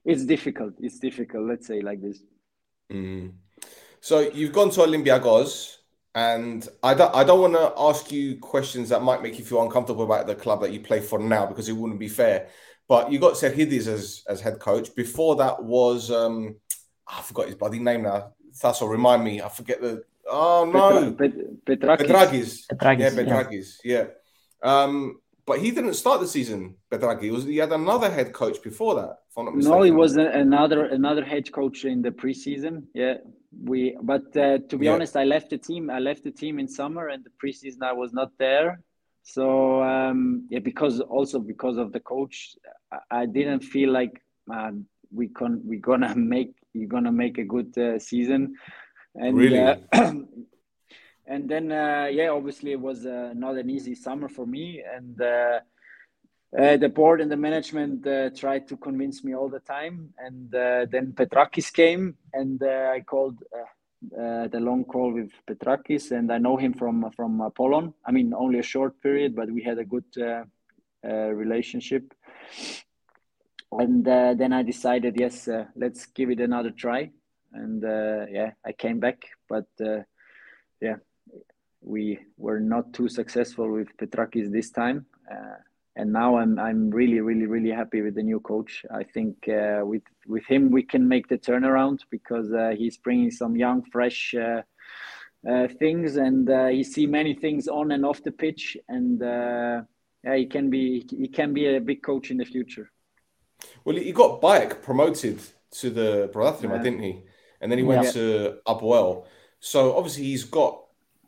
it's difficult. It's difficult. Let's say like this. Mm. So you've gone to Olympiacos, and I don't I don't want to ask you questions that might make you feel uncomfortable about the club that you play for now because it wouldn't be fair. But you got Serhidis as as head coach. Before that was um, I forgot his bloody name now. That'll remind me. I forget the. Oh no, Pet- Petrakis. Petragis. Petragis, Yeah, yeah. Petragis. Yeah. Um, but he didn't start the season. Petragis was he had another head coach before that. If I'm not No, he was another another head coach in the preseason. Yeah, we. But uh, to be Yeah. honest, I left the team. I left the team in summer, and the preseason I was not there. So um, yeah, because also because of the coach, I, I didn't feel like um, we con we gonna make you're gonna make a good uh, season. And Really? uh, and then uh, yeah, obviously it was uh, not an easy summer for me, and. Uh, uh, the board and the management uh, tried to convince me all the time, and uh, then Petrakis came, and uh, I called uh, uh, the long call with Petrakis, and I know him from from Apollon. I mean, only a short period, but we had a good uh, uh, relationship. And uh, then I decided, yes, uh, let's give it another try, and uh, yeah, I came back, but uh, yeah, we were not too successful with Petrakis this time. Uh, and now I'm I'm really really really happy with the new coach. I think uh, with with him we can make the turnaround because uh, he's bringing some young, fresh uh, uh, things, and uh, he see many things on and off the pitch, and uh, yeah, he can be he can be a big coach in the future. Well, he got Bayek promoted to the Protathlima, Yeah. didn't he? And then he went Yeah. to Apoel. So obviously he's got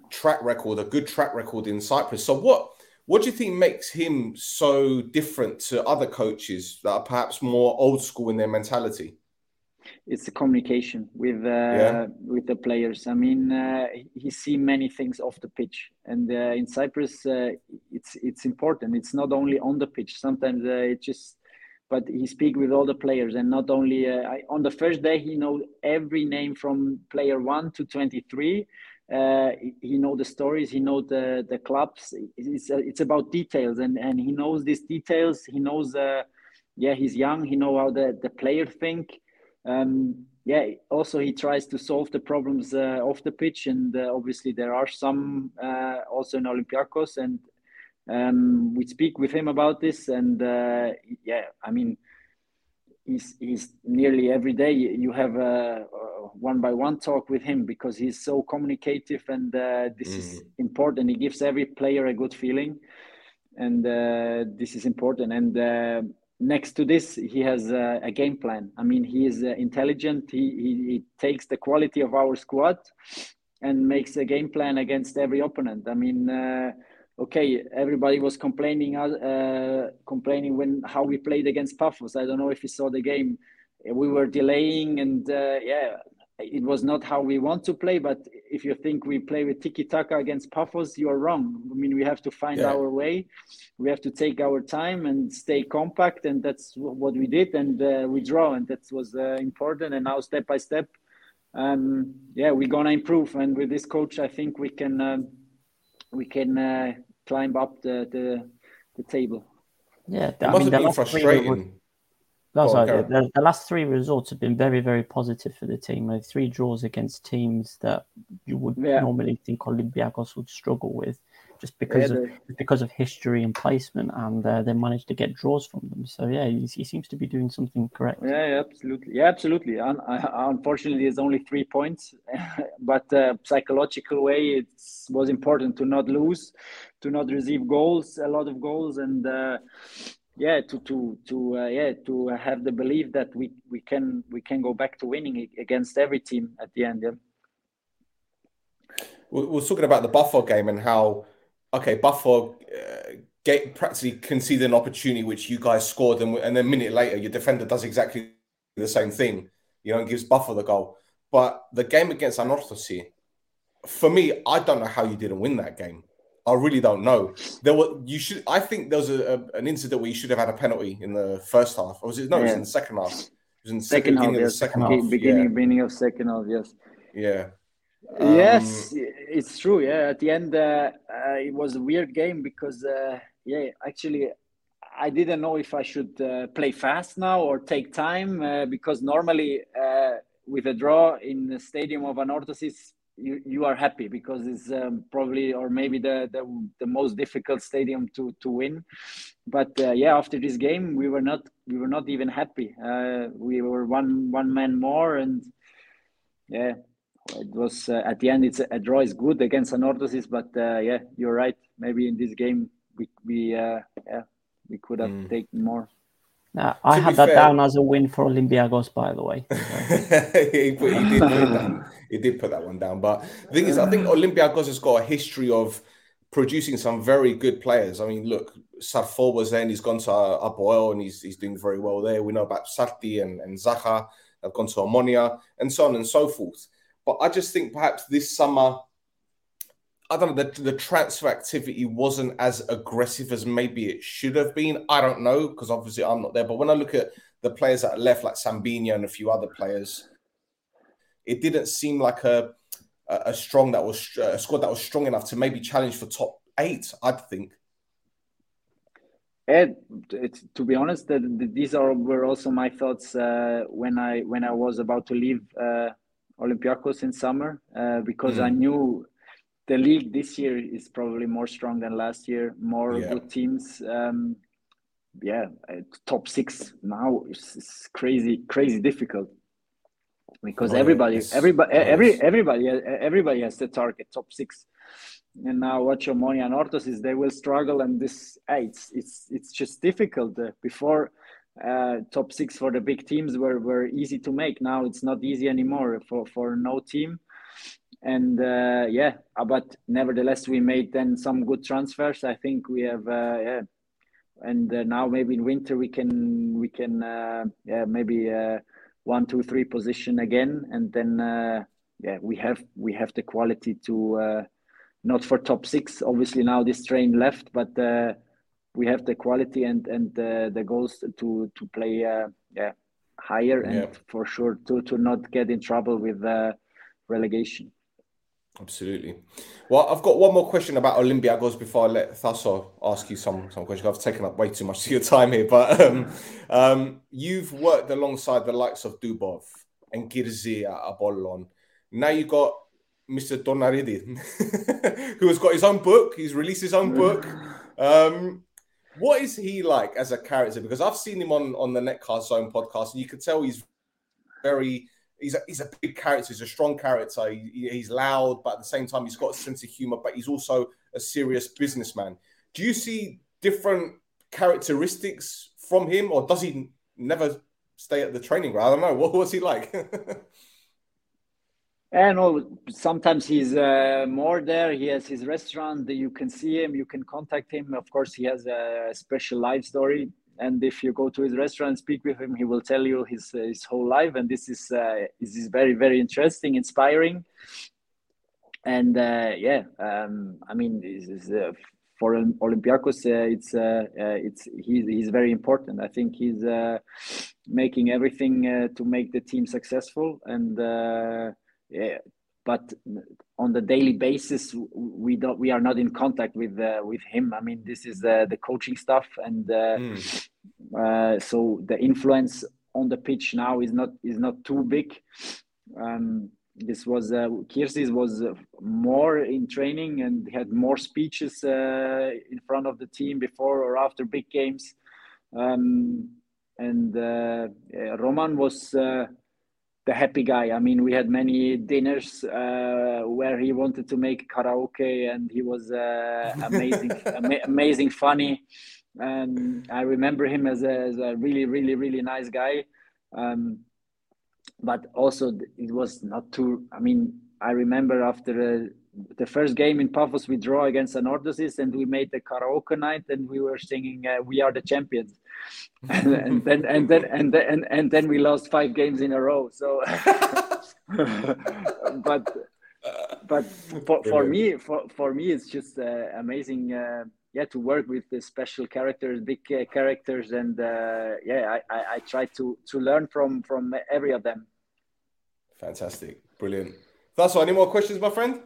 track record, a good track record in Cyprus. So what what do you think makes him so different to other coaches that are perhaps more old school in their mentality? it's the communication with uh, Yeah. with the players. I mean, uh, he- he see many things off the pitch, and uh, in Cyprus, uh, it's it's important. It's not only on the pitch. Sometimes uh, it just, but he speak with all the players, and not only uh, I, on the first day he know every name from player one to twenty three. Uh, he- he know the stories. He know the the clubs. It's uh, it's about details, and and he knows these details. He knows. Uh, yeah, he's young. He know how the the player think um, yeah, also he tries to solve the problems uh, off the pitch, and uh, obviously there are some also in Olympiacos, and um, we speak with him about this, and uh, yeah, I mean, he's he's nearly every day you have a, a one by one talk with him because he's so communicative, and uh, this is important. He gives every player a good feeling, and uh, this is important, and. Uh, next to this he has uh, a game plan i mean he is uh, intelligent he, he, he takes the quality of our squad and makes a game plan against every opponent i mean uh, okay everybody was complaining uh, complaining when how we played against Paphos. I don't know if you saw the game. We were delaying and uh, yeah it was not how we want to play but if you think we play with tiki taka against Paphos you are wrong. I mean we have to find Yeah. our way. We have to take our time and stay compact and that's what we did and uh, we draw and that was uh, important. And now step by step um, yeah we're gonna improve. And with this coach i think we can um, we can uh, climb up the, the the table Yeah, It I must mean, have the been last frustrating. no, Go on, sorry, the, the last three results have been very, very positive for the team. Like three draws against teams that you would Yeah. normally think Olympiacos would struggle with, just because Yeah, of because of history and placement, and uh, they managed to get draws from them. So yeah, he, he seems to be doing something correct. Yeah, yeah, absolutely. Yeah, absolutely. Un- uh, unfortunately, it's only three points, but uh, psychological way, it was important to not lose, to not receive goals, a lot of goals, and uh, yeah, to to to uh, yeah to have the belief that we we can we can go back to winning against every team at the end. Yeah. We we were talking about the Buffalo game and how, okay, Buffalo uh, get practically conceded an opportunity which you guys scored, and, and then a minute later, your defender does exactly the same thing, you know, and gives Buffalo the goal. But the game against Anorthosis, for me, I don't know how you didn't win that game. I really don't know. There were you should. I think there was a, a- an incident where you should have had a penalty in the first half. Or was it? No, it was in the second half. It was in the Second second, half, beginning of the yes. second half. beginning beginning of second half, yes. Yeah. Yes, Um, it's true. Yeah, at the end, uh, uh, it was a weird game because, uh, yeah, actually, I didn't know if I should uh, play fast now or take time uh, because normally uh, with a draw in the stadium of Anorthosis, you, you are happy because it's um, probably or maybe the, the, the most difficult stadium to to win. But uh, yeah, after this game, we were not we were not even happy. Uh, we were one one man more, and yeah, it was uh, at the end. It's a, a, draw is good against Anorthosis, but yeah, you're right. Maybe in this game we we yeah we could have mm. taken more. Uh, I had that fair, down as a win for Olympiacos, by the way. he, put, he, did put that, he did put that one down. But the thing is, I think Olympiacos has got a history of producing some very good players. I mean, look, Sarfo was there and he's gone to Apoel and he's, he's doing very well there. We know about Sarti and, and Zaha have gone to Omonia and so on and so forth. But I just think perhaps this summer I don't know, the, the transfer activity wasn't as aggressive as maybe it should have been. I don't know, because obviously I'm not there. But when I look at the players that are left, like Sambinha and a few other players, it didn't seem like a, a, strong that was a squad that was strong enough to maybe challenge for top eight, I'd think. Ed, to be honest, the, the, these are were also my thoughts uh, when I when I was about to leave uh, Olympiacos in summer uh, because mm. I knew the league this year is probably more strong than last year. More yeah. good teams. Um, yeah, uh, top six now is, is, crazy, crazy difficult because oh, everybody, everybody, every, everybody, everybody has the target top six. And now watch Omonia and Orthos they will struggle, and this uh, it's it's it's just difficult. Uh, before uh, top six for the big teams were were easy to make. Now it's not easy anymore for for no team and uh, yeah, uh, but nevertheless, we made then some good transfers. I think we have uh, yeah, and uh, now maybe in winter we can we can uh, yeah maybe one two three position again, and then yeah we have we have the quality to not for top six. Obviously now this train left, but we have the quality and and the goals to to play yeah higher and yeah. for sure to to not get in trouble with relegation. Absolutely. Well, I've got one more question about Olympiacos before I let Thasso ask you some some questions. I've taken up way too much of your time here, but um, um, you've worked alongside the likes of Dubov and Girzi at Apollon. Now you've got Mr. Donaridi, who has got his own book. He's released his own book. Um, what is he like as a character? Because I've seen him on on the Netcast Zone podcast, and you can tell he's very he's a, he's a big character. He's a strong character. He, he's loud, but at the same time, he's got a sense of humor. But he's also a serious businessman. Do you see different characteristics from him, or does he never stay at the training ground? I don't know. What was he like? And sometimes he's uh, more there. He has his restaurant. You can see him. You can contact him. Of course, he has a special life story and if you go to his restaurant speak with him he will tell you his his whole life and this is uh, this is very very interesting inspiring and uh, yeah um, i mean is, uh, for olympiacos uh, it's uh, uh, it's he's, he's very important i think he's making everything to make the team successful and yeah but on the daily basis we don't we are not in contact with uh, with him. I mean this is uh, the coaching stuff and uh, mm. so the influence on the pitch now is not is not too big. Um, this was uh, Kirsis was more in training and had more speeches uh, in front of the team before or after big games. Um, and uh, Roman was the happy guy. I mean, we had many dinners uh, where he wanted to make karaoke, and he was uh, amazing, ama- amazing, funny. And I remember him as a, as a really, really, really nice guy. Um, but also, it was not too. I mean, I remember after uh, the first game in Paphos, we draw against Anorthosis, and we made the karaoke night, and we were singing uh, "We Are the Champions." and, and, then and then and then and, and then we lost five games in a row. So, but but for, for me for, for me it's just uh, amazing uh, yeah to work with the special characters big uh, characters and uh, yeah I, I, I, try to to learn from from every of them fantastic brilliant that's all any more questions my friend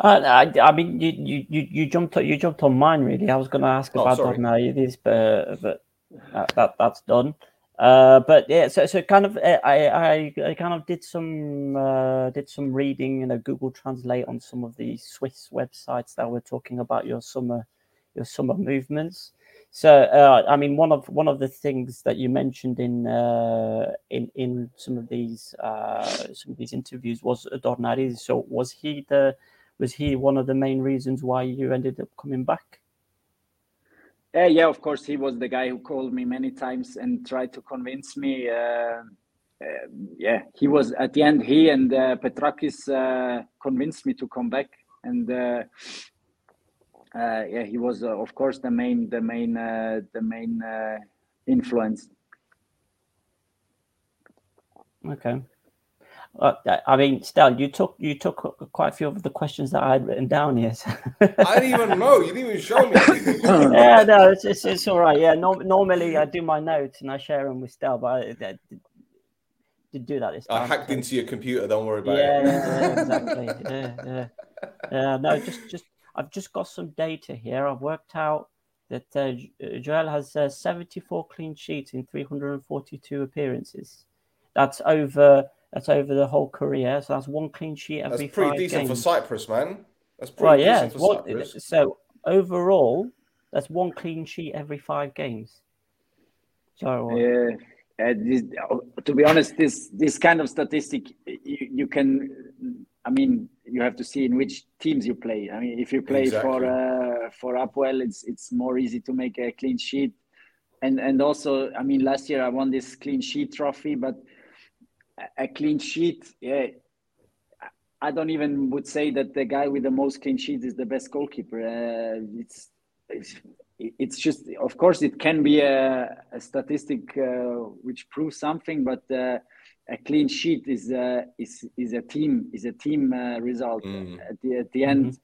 Uh, I, I mean, you, you, you, you jumped you jumped on mine really. I was going to ask Oh, about sorry. Dornaides, but but that, that that's done. Uh, but yeah, so so kind of uh, I I, I kind of did some uh, did some reading, you know, Google Translate on some of the Swiss websites that were talking about your summer your summer movements. So uh, I mean, one of one of the things that you mentioned in uh, in in some of these uh, some of these interviews was Dornaides. So was he the was he one of the main reasons why you ended up coming back? Uh, yeah, of course, he was the guy who called me many times and tried to convince me. Uh, uh, yeah, he was at the end. He and uh, Petrakis uh, convinced me to come back, and uh, uh, yeah, he was uh, of course the main, the main, uh, the main uh, influence. Okay. Uh, I mean, Stel, you took you took quite a few of the questions that I had written down here. so- I didn't even know. You didn't even show me. yeah, no, it's, it's, it's all right. Yeah, no, normally I do my notes and I share them with Stel, but I, I did, did do that this time. I hacked so- into your computer. Don't worry about yeah, it. yeah, yeah, exactly. Yeah, yeah. Yeah, no, just just I've just got some data here. I've worked out that uh, Joel has uh, 74 clean sheets in 342 appearances. That's over. That's over the whole career. So that's one clean sheet every. That's every pretty five decent for. Cyprus, man. That's pretty Well, yeah. decent for What, Cyprus. so overall, that's one clean sheet every five games. So Yeah, uh, this, to be honest, this this kind of statistic you, you can, I mean, you have to see in which teams you play. I mean, if you play for uh, for Apoel, it's it's more easy to make a clean sheet, and and also, I mean, last year I won this clean sheet trophy, but a- a clean sheet, yeah. I don't even would say that the guy with the most clean sheets is the best goalkeeper. Uh, it's, it's it's just, of course, it can be a, a statistic uh, which proves something, but uh, a clean sheet is a, is is a team is a team uh, result. Mm. At the at the end,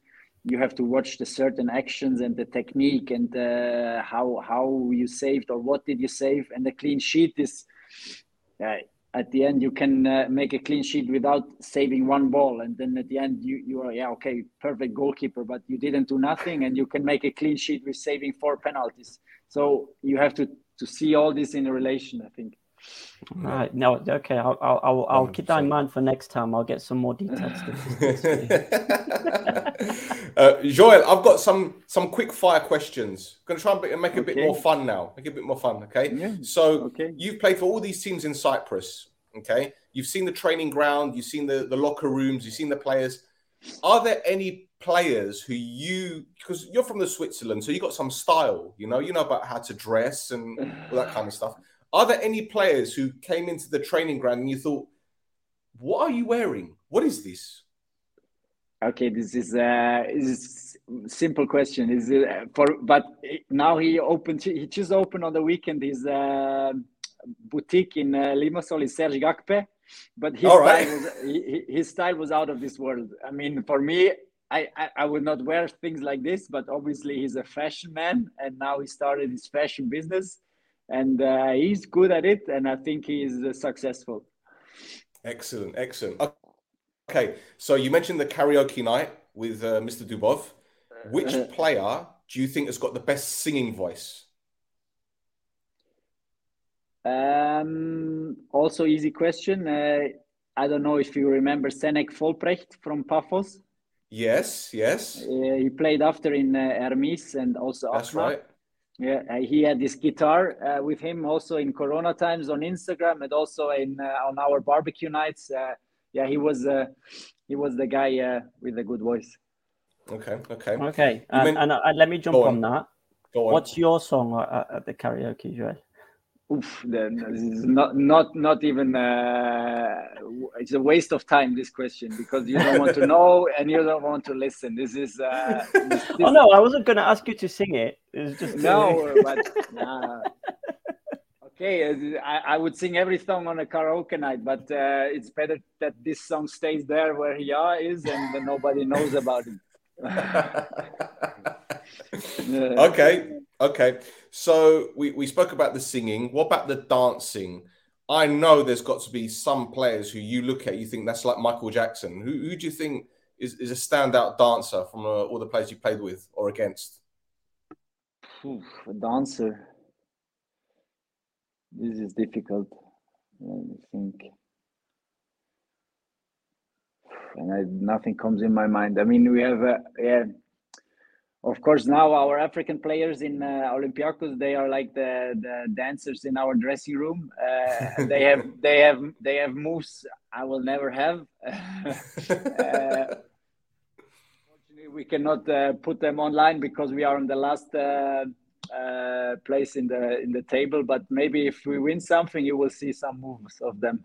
you have to watch the certain actions and the technique and uh, how how you saved or what did you save. And the clean sheet is. At the end you can uh, make a clean sheet without saving one ball and then at the end you you are yeah okay perfect goalkeeper but you didn't do nothing and you can make a clean sheet with saving four penalties. So you have to to see all this in a relation i think Right. No. Okay. I'll I'll I'll, I'll keep that in mind for next time. I'll get some more detailed statistics. uh, Joel, I've got some some quick fire questions. I'm Going to try and be- make it a bit more fun now. Make it a bit more fun. Okay. Yeah, So okay. you've played for all these teams in Cyprus. Okay. You've seen the training ground. You've seen the the locker rooms. You've seen the players. Are there any players who you because you're from the Switzerland, so you got some style. You know, you know about how to dress and all that kind of stuff. Are there any players who came into the training ground and you thought, "What are you wearing? What is this?" Okay, this is a is simple question. Is it uh, for? But now he opened. He just opened on the weekend his uh, boutique in uh, Limassol. Is Serge Gakpe, but his All style right. was he- his style was out of this world. I mean, for me, I, I I would not wear things like this. But obviously, he's a fashion man, and now he started his fashion business, and uh, he's good at it. And I think he is uh, successful. Excellent, excellent. Okay, so you mentioned the karaoke night with uh, Mr. Dubov. Which player do you think has got the best singing voice? Um, also easy question. Uh, I don't know if you remember Senek Volprecht from Paphos. Yes, yes, Uh, he played after in uh, Hermes and also that's right. Yeah, uh, he had this guitar uh, with him also in Corona times on Instagram and also in uh, on our barbecue nights. Uh, yeah, he was uh, he was the guy uh, with a good voice. Okay, okay. Okay. And, meant- and uh, let me jump on. on. that. Go on. What's your song uh, at the karaoke, Joel? Oof, then this is not not not even. Uh, it's a waste of time this question because you don't want to know and you don't want to listen. This is. Uh, this, this, Oh no, I wasn't going to ask you to sing it. It was just No, but nah. okay, uh, I, I would sing every song on a karaoke night, but uh, it's better that this song stays there where he are, is and nobody knows about it. Okay, okay. So we, we spoke about the singing. What about the dancing? I know there's got to be some players who you look at, you think that's like Michael Jackson. Who, who do you think is, is a standout dancer from uh, all the players you played with or against? Oof, a dancer. This is difficult. Let me think. And I, nothing comes in my mind. I mean, we have, uh, yeah, of course, now our African players in uh, Olympiacos, they are like the, the dancers in our dressing room. Uh, they have, they have, they have moves I will never have. uh, we cannot uh, put them online because we are on the last uh, uh, place in the in the table. But maybe if we win something, you will see some moves of them.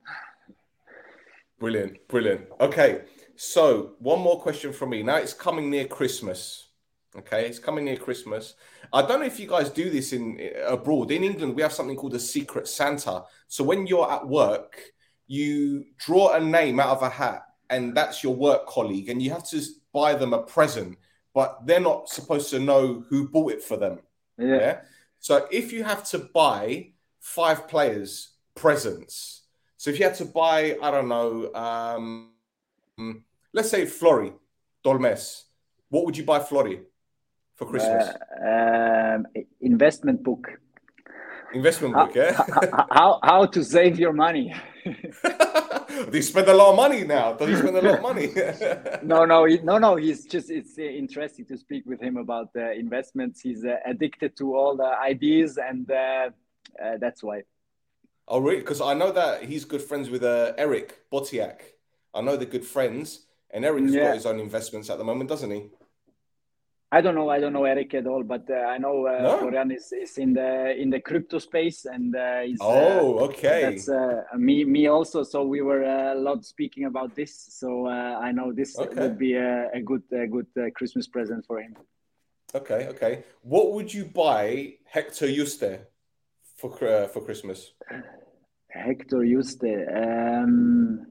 Brilliant, brilliant. Okay, so one more question from me. Now it's coming near Christmas. Okay, it's coming near Christmas. I don't know if you guys do this in abroad. In England, we have something called a secret Santa. So when you're at work, you draw a name out of a hat, and that's your work colleague, and you have to buy them a present, but they're not supposed to know who bought it for them. Yeah. yeah? So if you have to buy five players presents, so if you had to buy, I don't know, um, let's say Flori Dolmes, what would you buy Flori for Christmas? Uh, um, investment book. Investment book, how, yeah. how how to save your money? he spend a lot of money now. Does he spend a lot of money? no, no, he, no, no. He's just it's uh, interesting to speak with him about uh, investments. He's uh, addicted to all the ideas, and uh, uh that's why. Oh, really? Because I know that he's good friends with uh, Eric Bautheac. I know they're good friends, and Eric's yeah. got his own investments at the moment, doesn't he? I don't know. I don't know Eric at all, but uh, I know uh, no? Florian is, is in the in the crypto space, and uh, he's, uh, oh, okay. That's uh, me me also. So we were uh, a lot speaking about this. So I know this okay. would be a, a good a good Christmas present for him. Okay, okay. What would you buy Hector Juste for for Christmas? Hector Juste. Um...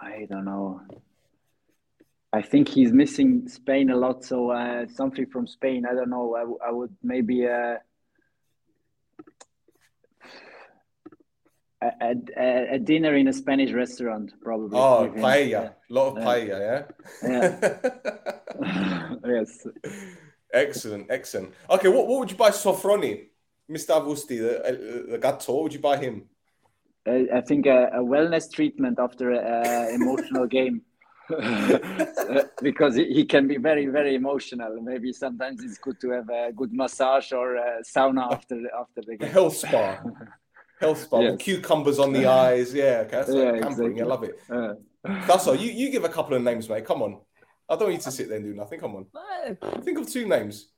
I don't know. I think he's missing Spain a lot. So uh, something from Spain. I don't know. I, I would maybe uh, a, a, a, dinner in a Spanish restaurant, probably. Oh, paella. Yeah. A lot of paella, yeah. Yeah. yes. Excellent, excellent. Okay, what, what would you buy Sofroni, Mr. Avgousti, the, uh, the gatto? What would you buy him? I think a, a wellness treatment after an emotional game. because he, can be very very emotional maybe sometimes it's good to have a good massage or a sauna after after the game health spa health spa yes. cucumbers on the eyes. Yeah okay that's yeah, exactly. i love it. Uh, that's all. You, you give a couple of names mate. Come on. I don't need to sit there and do nothing. Come on. Think of two names.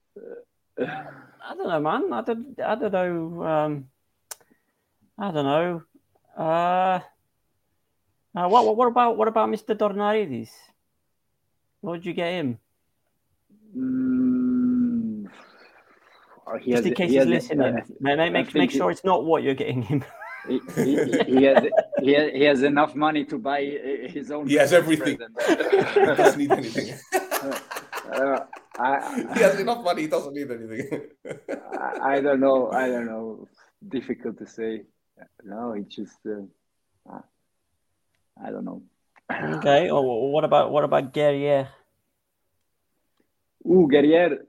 I don't know man. I don't i don't know um i don't know. Uh, uh what, what about what about Mr. Dornaridis? What would you get him? Mm, he Just in case he he's listening, uh, make, make, make sure he, it's not what you're getting him. he, he, he, has, he, has, he has enough money to buy his own. He has everything. he doesn't need anything. Uh, I, he has enough money. He doesn't need anything. I, I don't know. I don't know. Difficult to say no, it's just uh, I don't know. Okay. Oh, what about what about Guerrier? Ooh, Guerrier.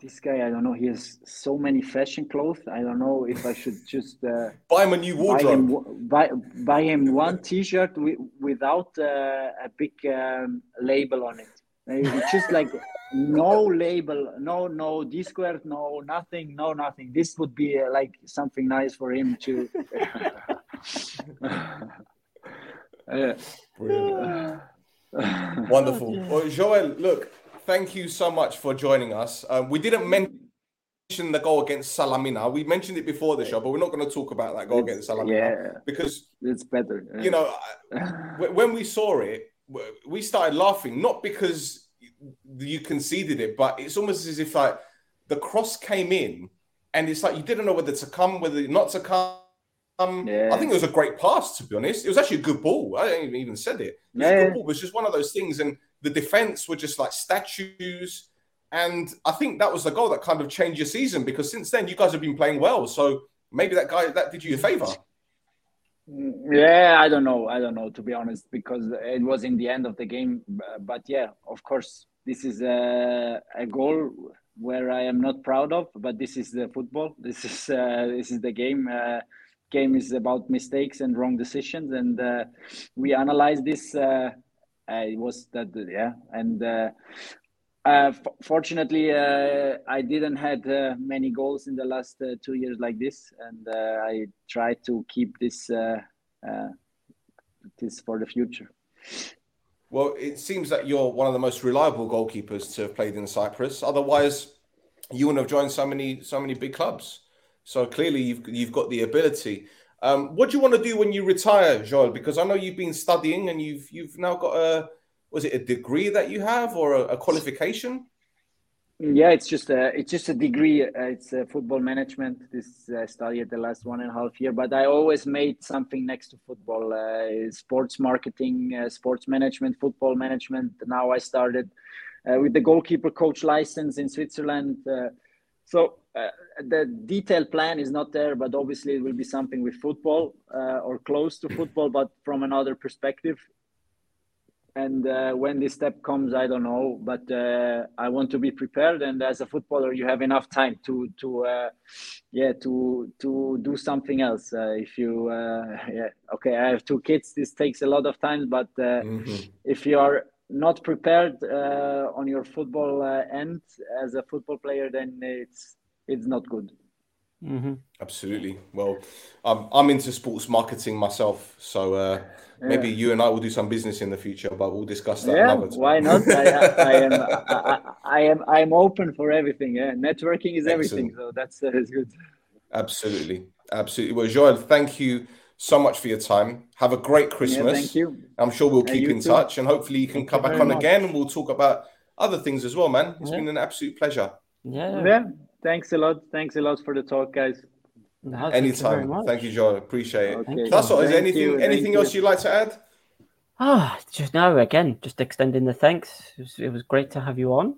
This guy, I don't know. He has so many fashion clothes. I don't know if I should just uh, buy him a new wardrobe. Buy him, buy, buy him one T-shirt without uh, a big um, label on it. Maybe just like no label, no no D squared, no nothing, no nothing. This would be uh, like something nice for him to. Wonderful. Well, Joel, look, thank you so much for joining us. Um, we didn't mention the goal against Salamina. We mentioned it before the show, but we're not going to talk about that goal against Salamina yeah, because it's better. Yeah. You know, when we saw it, we started laughing not because you conceded it, but it's almost as if like the cross came in, and it's like you didn't know whether to come, whether not to come. Yeah. I think it was a great pass, to be honest. It was actually a good ball. I didn't even said it. It was, yeah. it was just one of those things, and the defense were just like statues. and I think that was the goal that kind of changed your season because since then you guys have been playing well. So maybe that guy that did you a favor. Yeah, I don't know. I don't know to be honest because it was in the end of the game. But yeah, of course, this is a, a goal where I am not proud of. But this is the football. This is uh, this is the game. Uh, game is about mistakes and wrong decisions, and uh, we analyze this. It was that yeah, and uh, uh, fortunately, uh, I didn't had uh, many goals in the last uh, two years like this, and uh, I try to keep this this for the future. Well, it seems that you're one of the most reliable goalkeepers to have played in Cyprus. Otherwise, you wouldn't have joined so many so many big clubs. So clearly, you've you've got the ability. Um, what do you want to do when you retire, Joel? Because I know you've been studying and you've you've now got a was it a degree that you have or a, a qualification? Yeah, it's just a it's just a degree. Uh, it's a football management. This uh, studied the last one and a half year. But I always made something next to football: uh, sports marketing, uh, sports management, football management. Now I started uh, with the goalkeeper coach license in Switzerland. Uh, the detailed plan is not there, but obviously it will be something with football or close to football, but from another perspective. And uh, when this step comes i don't know but uh, i want to be prepared. And as a footballer you have enough time to to uh, yeah to to do something else. Uh, if you uh, yeah okay i have two kids. This takes a lot of time but uh, mm-hmm. if you are not prepared on your football end as a football player then it's it's not good mm-hmm. absolutely well I'm, I'm into sports marketing myself so Maybe you and I will do some business in the future, but we'll discuss that. Yeah, why not? I, I, am I, I, am I am open for everything. Yeah, networking is Excellent. everything, so that's uh, that's good. Absolutely, absolutely. Well, Joel, thank you so much for your time. Have a great Christmas. Yeah, thank you. I'm sure we'll keep in too. touch, and hopefully you can thank come you back on much. again, and we'll talk about other things as well, man. It's yeah. been an absolute pleasure. Yeah. Yeah. Thanks a lot. Thanks a lot for the talk, guys. No, Anytime. Thank you, thank you, Joel. Appreciate it. Okay. That's all. Is there anything you, anything else you. you'd like to add? Ah, oh, just now again, just extending the thanks. It was, it was, great to have you on.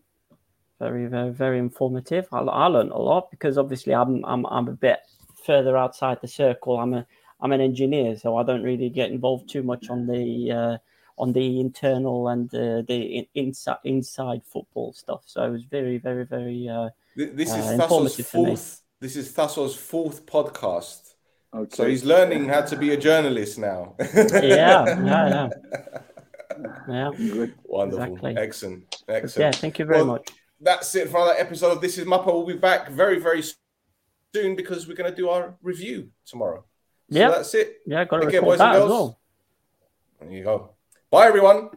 Very, very, very informative. I, I learned a lot because obviously I'm, I'm, I'm a bit further outside the circle. I'm a, I'm an engineer, so I don't really get involved too much on the, uh, on the internal and uh, the inside, inside football stuff. So it was very, very, very. Uh, this is uh, informative fourth this is Tasso's fourth podcast. Okay. So he's learning how to be a journalist now. yeah, yeah, yeah. Yeah, good. Wonderful. Exactly. Excellent. Excellent. Yeah, thank you very well, much. That's it for another episode of This is Mappa. We'll be back very, very soon because we're going to do our review tomorrow. So yeah. that's it. Yeah, got to record that as well. There you go. Bye, everyone.